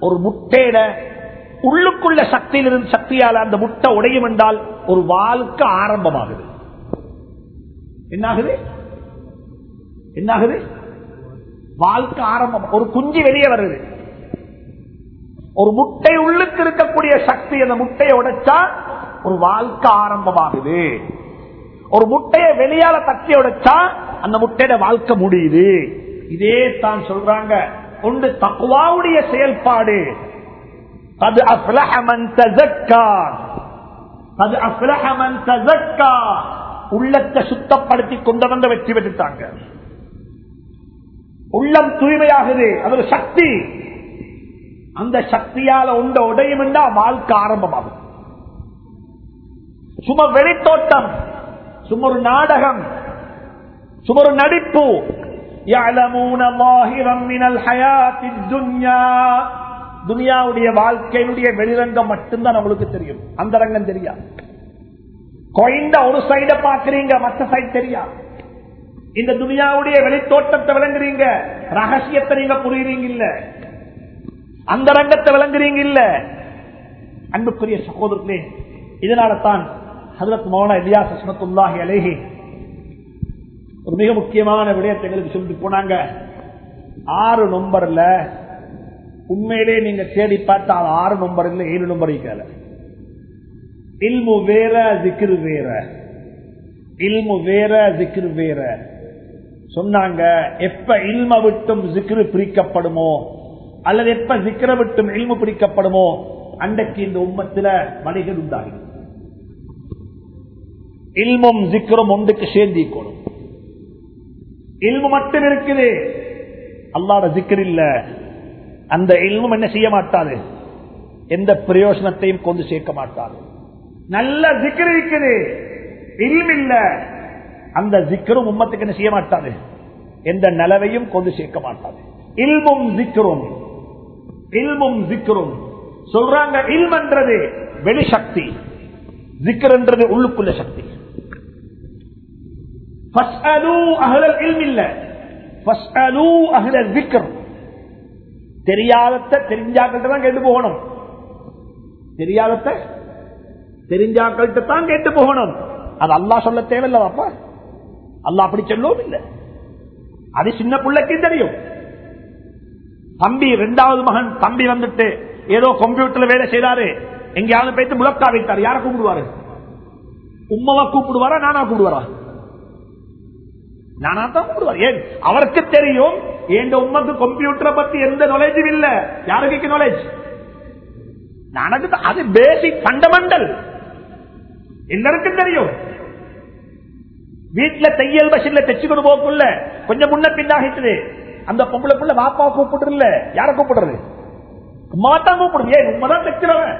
ஒரு முட்டையில உள்ளுக்குள்ள சக்தியிலிருந்து சக்தியால அந்த முட்டை உடையும் என்றால் ஒரு வாழ்க்கை ஆரம்பமாகுது. என்னாகுது? என்னாகுது? வாழ்க்கை ஆரம்பம். ஒரு குஞ்சு வெளியே வருது. ஒரு முட்டை உள்ளுக்கு இருக்கக்கூடிய சக்தி அந்த முட்டையை உடைச்சா ஒரு வாழ்க்கை ஆரம்பமாகுது. ஒரு முட்டையை வெளியால தட்டி உடைச்சா அந்த முட்டையோட வாழ்க்கை முடியுது. இதே தான் சொல்றாங்க. ஒன்று தக்குவாவுடைய செயல்பாடு. அது அஃப்லஹமன் அது அஃப்லஹமன் உள்ளத்தை சுத்தப்படுத்தி கொண்டு வந்த வெற்றி பெற்றுட்டாங்க. உள்ளம் தூய்மையாகுது. அது ஒரு சக்தி. அந்த சக்தியால உண்ட உடையும் வாழ்க்கை ஆரம்பமாகும். சும வெளித்தோட்டம். சும்மா ஒரு நாடகம். சும்மா ஒரு நடிப்பு. துனியாவுடைய வாழ்க்கையினுடைய வெளிரங்கம் மட்டும்தான் நம்மளுக்கு தெரியும். அந்த ரங்கம் தெரியாது. கொய்ந்த ஒரு சைட பாக்குறீங்க மற்ற சைடு தெரியாது. இந்த துனியாவுடைய வெளித்தோட்டத்தை விளங்குறீங்க. ரகசியத்தை நீங்க புரியுறீங்க இல்ல. அந்த ரங்கத்தை விளங்குறீங்க இல்ல. அன்புக்குரிய சகோதரர்களே இதனால தான் ஹதரத் மௌனா இலியாஸ் அஸ்மத்துல்லாஹி அலேஹி ஒரு மிக முக்கியமான விடயத்தை எங்களுக்கு சொல்லிட்டு போனாங்க. ஆறு நம்பர்ல உண்மையிலே நீங்க தேடி பார்த்தா ஆறு நம்பர் இல்லை ஏழு நம்பர் இருக்கல இல்மு வேற ஜிக்ரு வேற. இல்மு வேற ஜிக்ரு வேற. சொன்னாங்க எப்ப இல்ம விட்டும் சிக்ரு பிரிக்கப்படுமோ அல்லது எப்ப ஜிக்ர விட்டும் இல்மு பிரிக்கப்படுமோ அன்றைக்கு இந்த உம்மத்துல வணிகர் உண்டாகும் இல்மும் சிக்கரும் ஒன்றுக்கு சேர்ந்திக்கணும் இல்மு மட்டும் இருக்குது. அல்லாட ஜிக்கர் இல்ல. அந்த இல்மும் என்ன செய்ய மாட்டாது? எந்த பிரயோஜனத்தையும் கொண்டு சேர்க்க மாட்டாது. நல்ல ஜிக்கர் இருக்குது. இல்மில்ல. அந்த ஜிக்கரும் உம்மத்துக்கு என்ன செய்ய மாட்டாது. எந்த நிலவையும் கொண்டு சேர்க்க மாட்டாது. இல்மும் சிக்கரும் இல்மும் சிக்கரும் சொல்றாங்க இல்மன்றது வெளிசக்தி ஜிக்கர் உள்ளுக்குள்ள சக்தி. தெரியாதத்தை தெரிஞ்சாக்கள்கிட்ட தான் கேட்டு போகணும். தெரியாதத்தை தெரிஞ்சாக்கள்கிட்ட தான் கேட்டு போகணும். அது அல்லா சொல்ல தேவையில்லவாப்பா? அல்லா அப்படி சொல்லவும் இல்லை அது சின்ன பிள்ளைக்கு தெரியும். தம்பி ரெண்டாவது மகன் தம்பி வந்துட்டு ஏதோ கம்ப்யூட்டர்ல வேலை செய்தாரு. எங்கேயாவது போயிட்டு முழக்கா வைத்தார் யார கூப்பிடுவாரு? உம்மவா கூப்பிடுவாரா நானா கூப்பிடுவாரா? நானா தான் கூப்பிடுவார். ஏன்? அவருக்கு தெரியும். என் உமக்கு கம்ப்யூட்டரை பத்தி எந்த நாலேஜும் இல்ல. யாருக்கு நாலேஜ் நானுக்கு அது பேசிக் பண்டமெண்டல் எல்லாருக்கும் தெரியும். வீட்டுல தையல் பஸ்ல தைச்சுக்கொண்டு போக்குள்ள. கொஞ்சம் முன்ன பின்னாகிட்டு. அந்த பொம்பளை புள்ள வாப்பா கூப்பிடுறது இல்ல. யார கூப்பிடுறது? உமா கூப்பிடுது. ஏன் உண்மைதான் தைக்கிறவன்.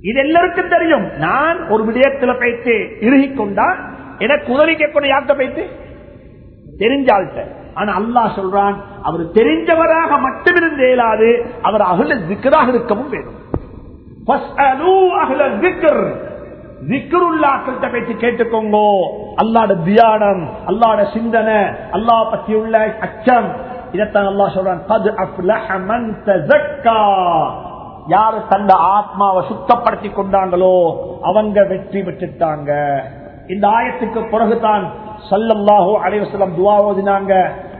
இது எல்லாருக்கும் தெரியும். நான் ஒரு விடயத்துல பயிற்சி இறுகி கொண்டா எனக்கு உதவி கேட்கணும் யார்கிட்ட பயிற்சி தெரிஞ்சாள்கிட்ட. ஆனா அல்லாஹ் சொல்றான் அவர் தெரிஞ்சவராக மட்டும் இருந்து இயலாது. அவர் அகல திக்கராக இருக்கவும் வேணும். பேச்சு கேட்டுக்கோங்க. அல்லாட தியானம் அல்லாட சிந்தனை அல்லா பத்தி உள்ள அச்சம். இதைத்தான் அல்லா சொல்றான் யாரு தந்த ஆத்மாவை சுத்தப்படுத்தி கொண்டாங்களோ அவங்க வெற்றி பெற்றுட்டாங்க. இந்த ஆயத்துக்கு பிறகுதான் சல்லல்லாஹோ அலைவசலம் துவா ஓதினாங்க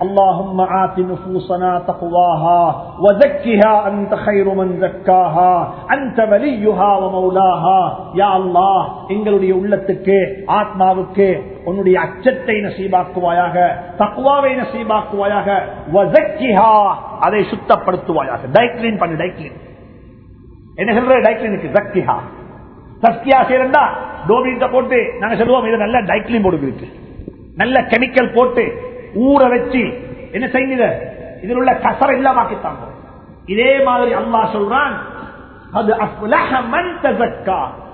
اللهم آت نفوسنا تقواها وزكها أنت خير من زكاها أنت وليها ومولاها يا الله எங்களுடைய உள்ளத்துக்கு ஆத்மாவுக்கு உன்னுடைய அச்சத்தை நசீபாக்குவாயாக தக்குவாவை நசீபாக்குவாயாக வசக்கிஹா அதை சுத்தப்படுத்துவாயாக டைக்ளின் பண்ணு டைக்ளின் என்ன சொல்ற டைக்ளினுக்கு சக்திஹா சக்தியா செய்யறா டோமின்ட்ட போட்டு நாங்க சொல்லுவோம் இது நல்ல டைக்ளின் போடுக்கு இருக்கு நல்ல கெமிக்கல் போட்டு ஊற வச்சு என்ன செய்யுங்க இதில் உள்ள கசர இல்லாமக்கித்தாங்க இதே மாதிரி அல்லா சொல்றான் அது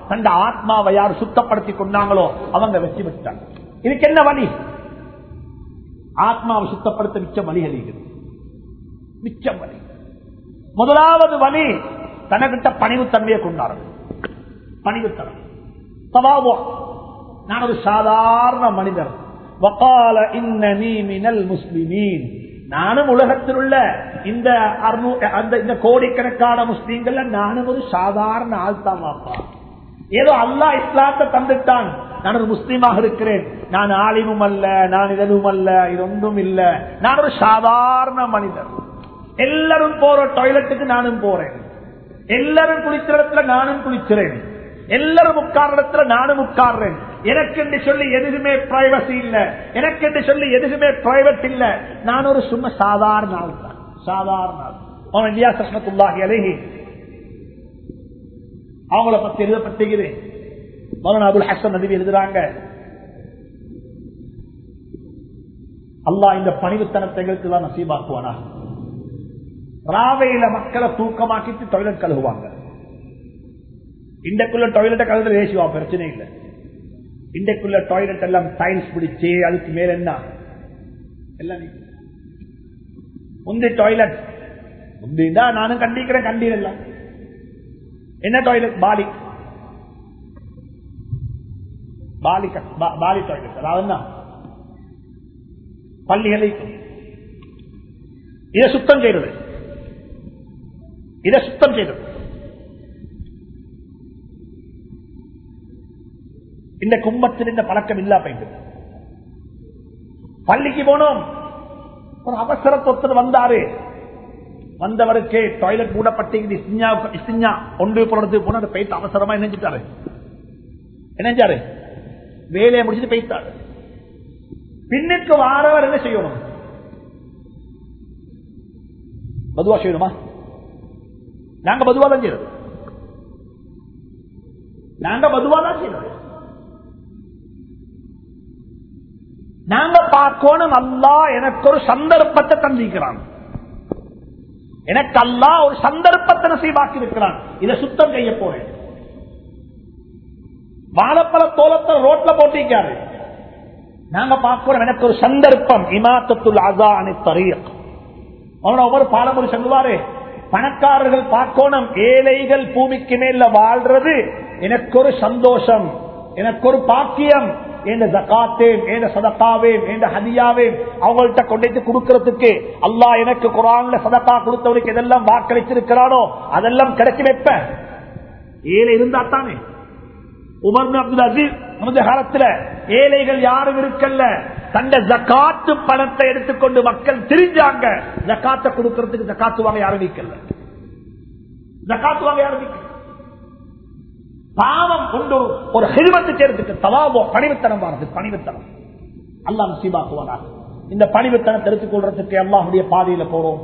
தந்த ஆத்மாவை யார் சுத்தப்படுத்தி கொண்டாங்களோ அவங்க வெற்றி பெற்றாங்க. இதுக்கு என்ன வழி? ஆத்மாவை சுத்தப்படுத்த மிச்ச வழிகள் மிச்சம் வழி. முதலாவது வழி தனக்கிட்ட பணிவுத்தன்மையை கொண்டாடுறது பணிவுத்தனம் தவாபோ. நான் ஒரு சாதாரண மனிதர். வக்கால இன்னனி முஸ்லிமீன். நானும் உலகத்தில் உள்ள இந்த அந்த இந்த கோடிக்கணக்கான முஸ்லீம்கள் நானும் ஒரு சாதாரண ஆள் தான் ஏதோ அல்லாஹ் இஸ்லாத்தை தந்துட்டான். நான் ஒரு முஸ்லீமாக இருக்கிறேன். நான் ஆலிமும் அல்ல நான் இதழும் அல்ல இது ஒன்றும் இல்ல. நான் ஒரு சாதாரண மனிதர். எல்லாரும் போற டாய்லெட்டுக்கு நானும் போறேன். எல்லாரும் குளிக்கிற இடத்துல நானும் குளிக்கிறேன். எல்லாரும் உட்கார்ற இடத்துல நானும் உட்கார்றேன். எனக்கு என்று சொல்லி எதுவுமே பிரைவசி இல்ல. எனக்கு என்று சொல்லி எதுவுமே பிரைவேட் இல்ல. நான் ஒரு சும்மா சாதாரண ஆள் தான். சாதாரண ஆள். அவன் இந்தியா சஷ்மத்துள்ளாகி அழகி அவங்கள பத்தி எழுதப்பட்டுகிறது மௌலானா அபுல் ஹசன் நபி எழுதுறாங்க. அல்லாஹ் இந்த பணிவுத்தனத்தை எங்களுக்கு தான் நசீபாக்குவானா? ராவையில மக்களை தூக்கமாக்கிட்டு டாய்லெட் கழுகுவாங்க இன்றைக்குள்ள டாய்லெட்டை கலந்து ரேசிவா பிரச்சனை இல்லை. இன்றைக்குள்ள டாய்லெட் எல்லாம் டைல்ஸ் பிடிச்சு அதுக்கு மேல என்ன? எல்லாம் முந்தி டாய்லெட் முந்தினா நானும் கண்டிக்கிறேன் கண்டீரல்லாம் என்ன டாய்லெட் பாலி. பாலி பாலி டாய்லெட் அதாவது பள்ளிகளை இதை சுத்தம் செய்யறது இதை சுத்தம் செய்யறது இந்த கும்பத்தில் இந்த பழக்கம் இல்லா போயிட்டு. பள்ளிக்கு போனோம். ஒரு அவசர தொத்தர் வந்தாரு. வந்தவருக்கு டாய்லெட் மூடப்பட்டு ஒன்று போனது போன போயிட்டு அவசரமா நினைஞ்சிட்டாரு நினைஞ்சாரு வேலையை முடிச்சுட்டு போயிட்டாரு. பின்னுக்கு வாரவர் என்ன செய்யணும்? பதுவா செய்யணுமா? நாங்க பதுவா தான் செய்யறது. நாங்க பதுவா தான் செய்யறது. நாங்க பார்க்கணும் அல்லா எனக்கு ஒரு சந்தர்ப்பத்தை தந்திருக்கிறான். எனக்கு அல்லா ஒரு சந்தர்ப்பத்தை நசீவாக்கி இருக்கிறான். இதை சுத்தம் செய்ய போறேன். வாழைப்பழ தோலத்தை ரோட்ல போட்டிருக்காரு. நாங்க பார்க்கிறோம் எனக்கு ஒரு சந்தர்ப்பம். இமாத்தத்துல் அசா அணி தரீக். அவனோட ஒவ்வொரு பாலமுறை சொல்லுவாரு பணக்காரர்கள் பார்க்கணும் ஏழைகள் பூமிக்கு மேல வாழ்றது எனக்கு ஒரு சந்தோஷம் எனக்கு ஒரு பாக்கியம் என்ற ஜக்காத்தேன் என்ற சதக்காவேன் என்ற ஹதியாவேன் அவங்கள்ட்ட கொண்டு கொடுக்கறதுக்கு அல்லாஹ் எனக்கு குரான்ல சதக்கா கொடுத்தவனுக்கு எதெல்லாம் வாக்களிச்சிருக்கிறானோ அதெல்லாம் கிடைச்சி வைப்ப. ஏழை இருந்தா தானே. உமர் பின் அப்துல் அசீஸ் அந்த காலத்துல ஏழைகள் யாரும் இருக்கல்ல. தந்த ஜக்காத்து பணத்தை எடுத்துக்கொண்டு மக்கள் தெரிஞ்சாங்க. ஜக்காத்தை கொடுக்கறதுக்கு ஜக்காத்து வாங்க யாரும் நிக்கல ஜக்காத்து வாங்க யாரும் நிக்கல பாவம் கொண்டு ஒரு ஹெல்மத்து சேர்த்துக்கு தவாபோ பணிவுத்தனம் வாரது பணிவுத்தனம். அல்லா நசீபாக்குவாராக இந்த பணிவுத்தனம் தெரிவித்துக் கொள்றதுக்கு அல்லாஹுடைய பாதையில போறோம்.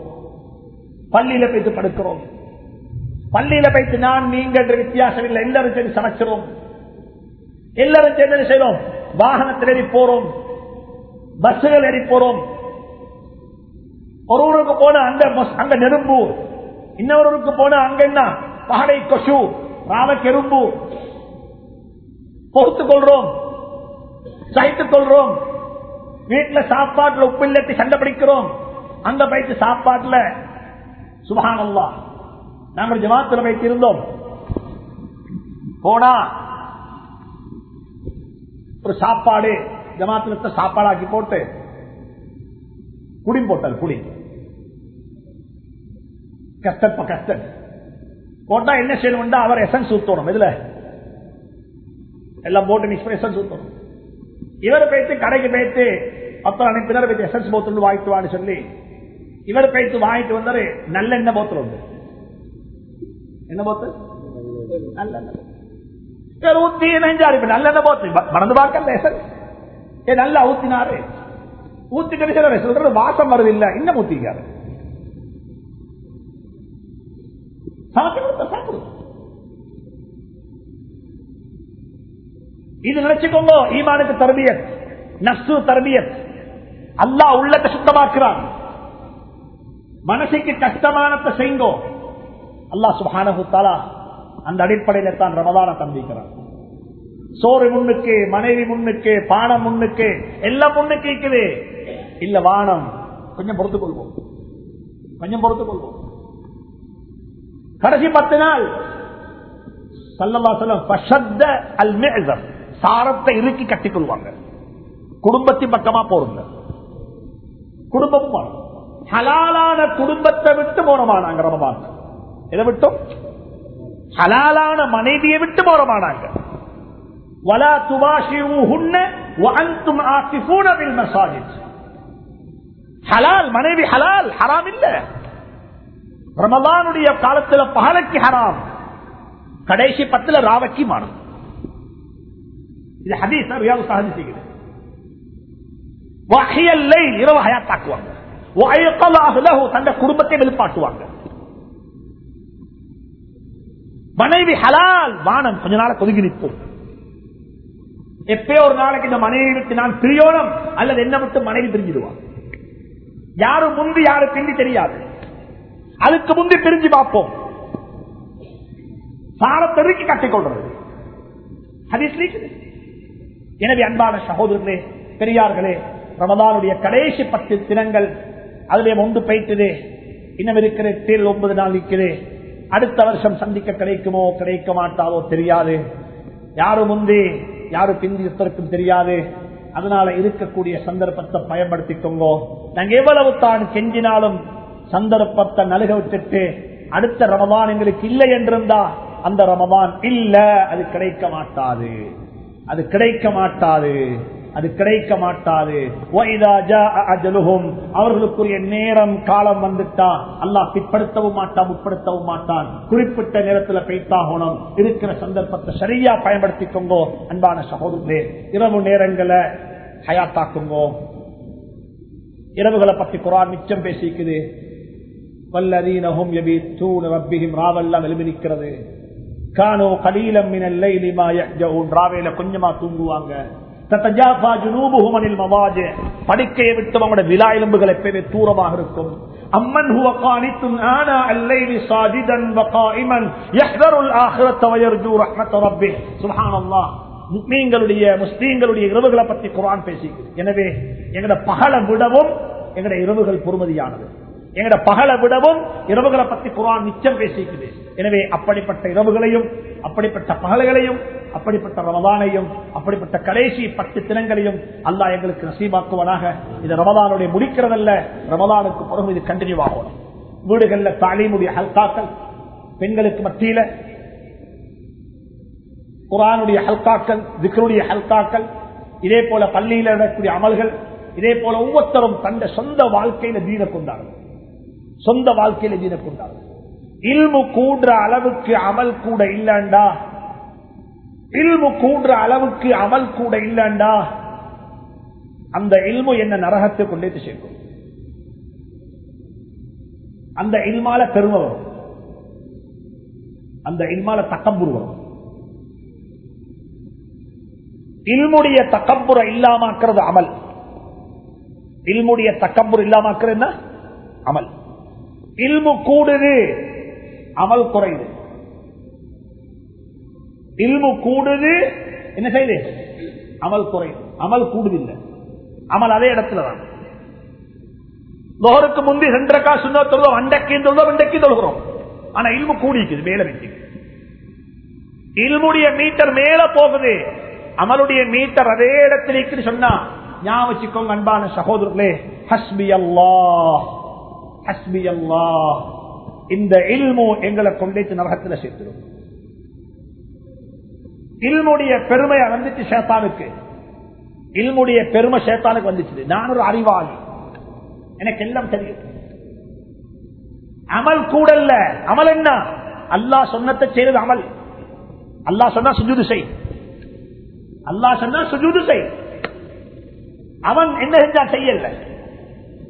பள்ளியில போயிட்டு படுக்கிறோம். பள்ளியில போயிட்டு நான் நீங்க என்ற வித்தியாசம் இல்லை. எல்லாரும் சேர்ந்து சமைக்கிறோம் எல்லாரும் சேர்ந்து செய்யறோம்? வாகனத்தில் ஏறி போறோம். பஸ்ஸுகள் ஏறி போறோம். ஒருவருக்கு போன அந்த அங்க நெரும்பு இன்னொருவருக்கு போன அங்க என்ன? பகடை கொசு. ராவக்கெரும்பு பொறுத்துக் கொள்றோம். சகித்துக் கொள்றோம். வீட்டுல சாப்பாட்டுல உப்பு இல்லட்டி சண்டை பிடிக்கிறோம். அந்த பயிற்சி சாப்பாட்டுல சுபகானல்லா நாங்கள் ஜமாத்துல போயிட்டு இருந்தோம். போனா ஒரு சாப்பாடு ஜமாத்துல சாப்பாடாக்கி போட்டு குடி போட்டால் குடி. கஷ்டப்ப கஷ்டம். போட்டா என்ன செய்யணும்டா? அவர் எசன்ஸ் ஊத்தணும். இதுல எல்லாம் போட்டு மிக்ஸ் பண்ணி எசன்ஸ் ஊத்தணும். இவர் போயிட்டு கடைக்கு போயிட்டு அப்புறம் அனுப்பினர் எசன்ஸ் போத்தல் வாங்கிட்டு வான்னு சொல்லி இவர் போயிட்டு வாங்கிட்டு வந்தாரு நல்ல எண்ணெய் போத்தல் உண்டு. என்ன போத்து நல்ல எண்ணெய் ஊத்தி நெஞ்சாரு நல்ல எண்ணெய் போத்து மறந்து பார்க்கல எசன் ஏ நல்லா ஊத்தினாரு. ஊத்தி கிடைச்சாரு சொல்றது வாசம் வருது இல்ல இன்னும் ஊத்திக்காரு இது நினைச்சுக்கோங்க ஈமானுக்கு தரபியத் நஸ்து தரபியத். அல்லாஹ் உள்ளத்தை சுத்தமாக்குறான். மனசுக்கு கஷ்டமானத்தை செய்யுங்கோ அல்லாஹ் சுபானகுத்தாலா அந்த அடிப்படையில தான் ரமதான தந்திக்கிறான் சோறு முன்னுக்கு மனைவி முன்னுக்கு பானம் முன்னுக்கு எல்லாம் முன்னுக்கு இருக்குது. இல்ல வானம். கொஞ்சம் பொறுத்துக் கொள்வோம் கொஞ்சம் பொறுத்துக் கொள்வோம் கடைசி பத்து நாள் சல்லவாசலம் சாரத்தை இறுக்கி கட்டிக் கொள்வாங்க. குடும்பத்தின் பக்கமா போறங்க குடும்பமும் ஹலாலான குடும்பத்தை விட்டு போறமானாங்க ரமபான் இதை விட்டும்? ஹலாலான மனைவியை விட்டு போறமானாங்க வலா ஹலால் மனைவி ஹலால் ஹராம் இல்ல. ரமலானுடைய காலத்துல பகலைக்கு ஹராம். கடைசி பத்துல ராவக்கி மாறும். இது ஹதீஸ் ரியாது சஹதி செய்கிறது. இரவு ஹயாத்தாக்குவாங்க. வயக்கல அஹ்லஹு தந்த குடும்பத்தை வெளிப்பாட்டுவாங்க. மனைவி ஹலால் வானம் கொஞ்ச நாள் கொதுங்கி நிற்போம் எப்பயோ ஒரு நாளைக்கு இந்த மனைவி விட்டு நான் பிரியோணம் அல்லது என்ன விட்டு மனைவி பிரிஞ்சிடுவான் யாரு முந்தி யாரு பிந்தி தெரியாது. அதுக்கு முந்தி பிரிஞ்சு பார்ப்போம். சாரத்தெருக்கி கட்டிக்கொள்றது கொள்றது. எனவே அன்பான சகோதரர்களே பெரியார்களே ரமதானுடைய கடைசி பத்து தினங்கள் அதிலே ஒன்று பயிற்று இன்னும் இருக்கிற தேர்தல் ஒன்பது நாள் நிற்குது. அடுத்த வருஷம் சந்திக்க கிடைக்குமோ கிடைக்க மாட்டாதோ தெரியாது. யாரு முந்தி யாரு பிந்தியத்திற்கும் தெரியாது. அதனால இருக்கக்கூடிய சந்தர்ப்பத்தை பயன்படுத்திக்கோங்க. நாங்க எவ்வளவு தான் கெஞ்சினாலும் சந்தர்ப்பத்தை நலுக விட்டுட்டு அடுத்த ரமதான் எங்களுக்கு இல்லை என்றிருந்தா அந்த ரமதான் இல்ல அது கிடைக்க மாட்டாது. அது கிடைக்க மாட்டாது. அது கிடைக்க மாட்டாது. அவர்களுக்குரிய நேரம் காலம் வந்துட்டா அல்லாஹ் பிற்படுத்தவும் மாட்டான் உட்படுத்தவும் மாட்டான். குறிப்பிட்ட நேரத்தில் பெய்தாகணும். இருக்கிற சந்தர்ப்பத்தை சரியா பயன்படுத்திக்கோங்கோ அன்பான சகோதரே இரவு நேரங்களை ஹயாத்தாக்குங்கோ. இரவுகளை பத்தி குரான் மிச்சம் பேசிக்குது. வல்லதீனஹும் யபீத்தூன ரப்பிஹிம் ராவெல்லாம் எழுமினிக்கிறது கானோ கலீலம் மினல் லைலி மா ராவேல கொஞ்சமா தூங்குவாங்க. தத்தஜாஃபா ஜுனூபுஹும் அனில் படுக்கையை விட்டு அவங்களோட விலா எலும்புகள் எப்பவுமே தூரமாக இருக்கும். அம்மன் ஹுவ கானித்தும் ஆனா அல்லைலி சாஜிதன் வகாயிமன் யஹ்தருல் ஆஹிரத்த வயர்ஜூ ரஹ்மத்த ரப்பிஹ். சுப்ஹானல்லாஹ். முஸ்லீம்களுடைய முஸ்லீம்களுடைய இரவுகளை பத்தி குரான் பேசிக்குது எனவே எங்கட பகலை விடவும் எங்கட இரவுகள் பொறுமதியானது. எங்கட பகலை விடவும் இரவுகளை பத்தி குரான் மிச்சம் பேசிக்குது. எனவே அப்படிப்பட்ட இரவுகளையும் அப்படிப்பட்ட பகல்களையும் அப்படிப்பட்ட ரமதானையும் அப்படிப்பட்ட கடைசி பத்து தினங்களையும் அல்லா எங்களுக்கு நசீபாக்குவனாக. இது ரமதானுடைய முடிக்கிறதல்ல ரமதானுக்கு பிறகு இது கண்டினியூ ஆகணும் வீடுகள்ல தாலிமுடைய ஹல்காக்கள் பெண்களுக்கு மத்தியில குரானுடைய ஹல்காக்கள் திக்ருடைய ஹல்காக்கள் இதே போல பள்ளியில் நடக்கூடிய அமல்கள் இதே போல ஒவ்வொருத்தரும் தந்த சொந்த வாழ்க்கையில தீன கொண்டார்கள். சொந்த வாழ்க்கையில தீன இல்மு கூடுற அளவுக்கு அமல் கூட இல்லண்டா? இல்மு கூடுற அளவுக்கு அமல் கூட இல்லண்டா? அந்த இல்மு என்ன நரகத்தை கொண்டே சேர்க்கும். அந்த இல்மால பெருமை வரும். அந்த இல்மால தக்கம்புரு வரும். இல்முடைய தக்கம்புற இல்லாமக்கிறது அமல். இல்முடைய தக்கம்புற இல்லாமக்கிறது என்ன? அமல். இல்மு கூடுது. அமல் குறையுது இல்மு கூடுது. என்ன செய்யுது அமல் குறையுது அமல் கூடுதில்லை. அமல் அதே இடத்துல தான். லோகருக்கு முந்தி ரெண்டரைக்கா சுண்ண தொழுவோம் அண்டைக்கு தொழுவோம் அண்டைக்கு தொழுகிறோம். ஆனா இல்மு கூடிக்குது மேல வைக்கிது இல்முடைய மீட்டர் மேல போகுது. அமலுடைய மீட்டர் அதே இடத்துல இருக்குன்னு சொன்னா ஞாபகம் வச்சுக்கோங்க அன்பான சகோதரர்களே ஹஸ்பி அல்லாஹ் ஹஸ்பி அல்லா இந்த இல்மு எங்களை கொண்டேத்து நரகத்தில் சேர்த்துடும் இல்முடைய பெருமையை வந்துச்சு சேத்தானுக்கு இல்முடைய பெருமை சேத்தானுக்கு வந்துச்சு நான் ஒரு அறிவாளி. எனக்கு எல்லாம் தெரியும். அமல் கூடல்ல. அமல் என்ன? அல்லாஹ் சொன்னத்தை செய்யறது அமல். அல்லாஹ் சொன்னா சுஜூது செய். அல்லாஹ் சொன்னா சுஜூது செய். அவன் என்ன செஞ்சா செய்யல?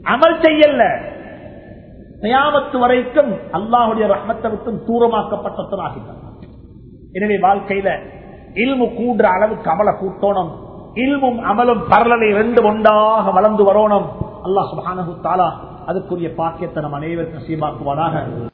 அமல் செய்யல. கயாமத்து வரைக்கும் அல்லாஹுடைய ரஹ்மத்தை விட்டும் எனவே வாழ்க்கையில இல்மு கூடுற அளவுக்கு அமல கூட்டோணும். இல்மும் அமலும் பரலலை ரெண்டு ஒன்றாக வளர்ந்து வரோணும். அல்லாஹ் சுபானு தாலா அதுக்குரிய பாக்கியத்தை நம் அனைவருக்கும் சீமாக்குவானாக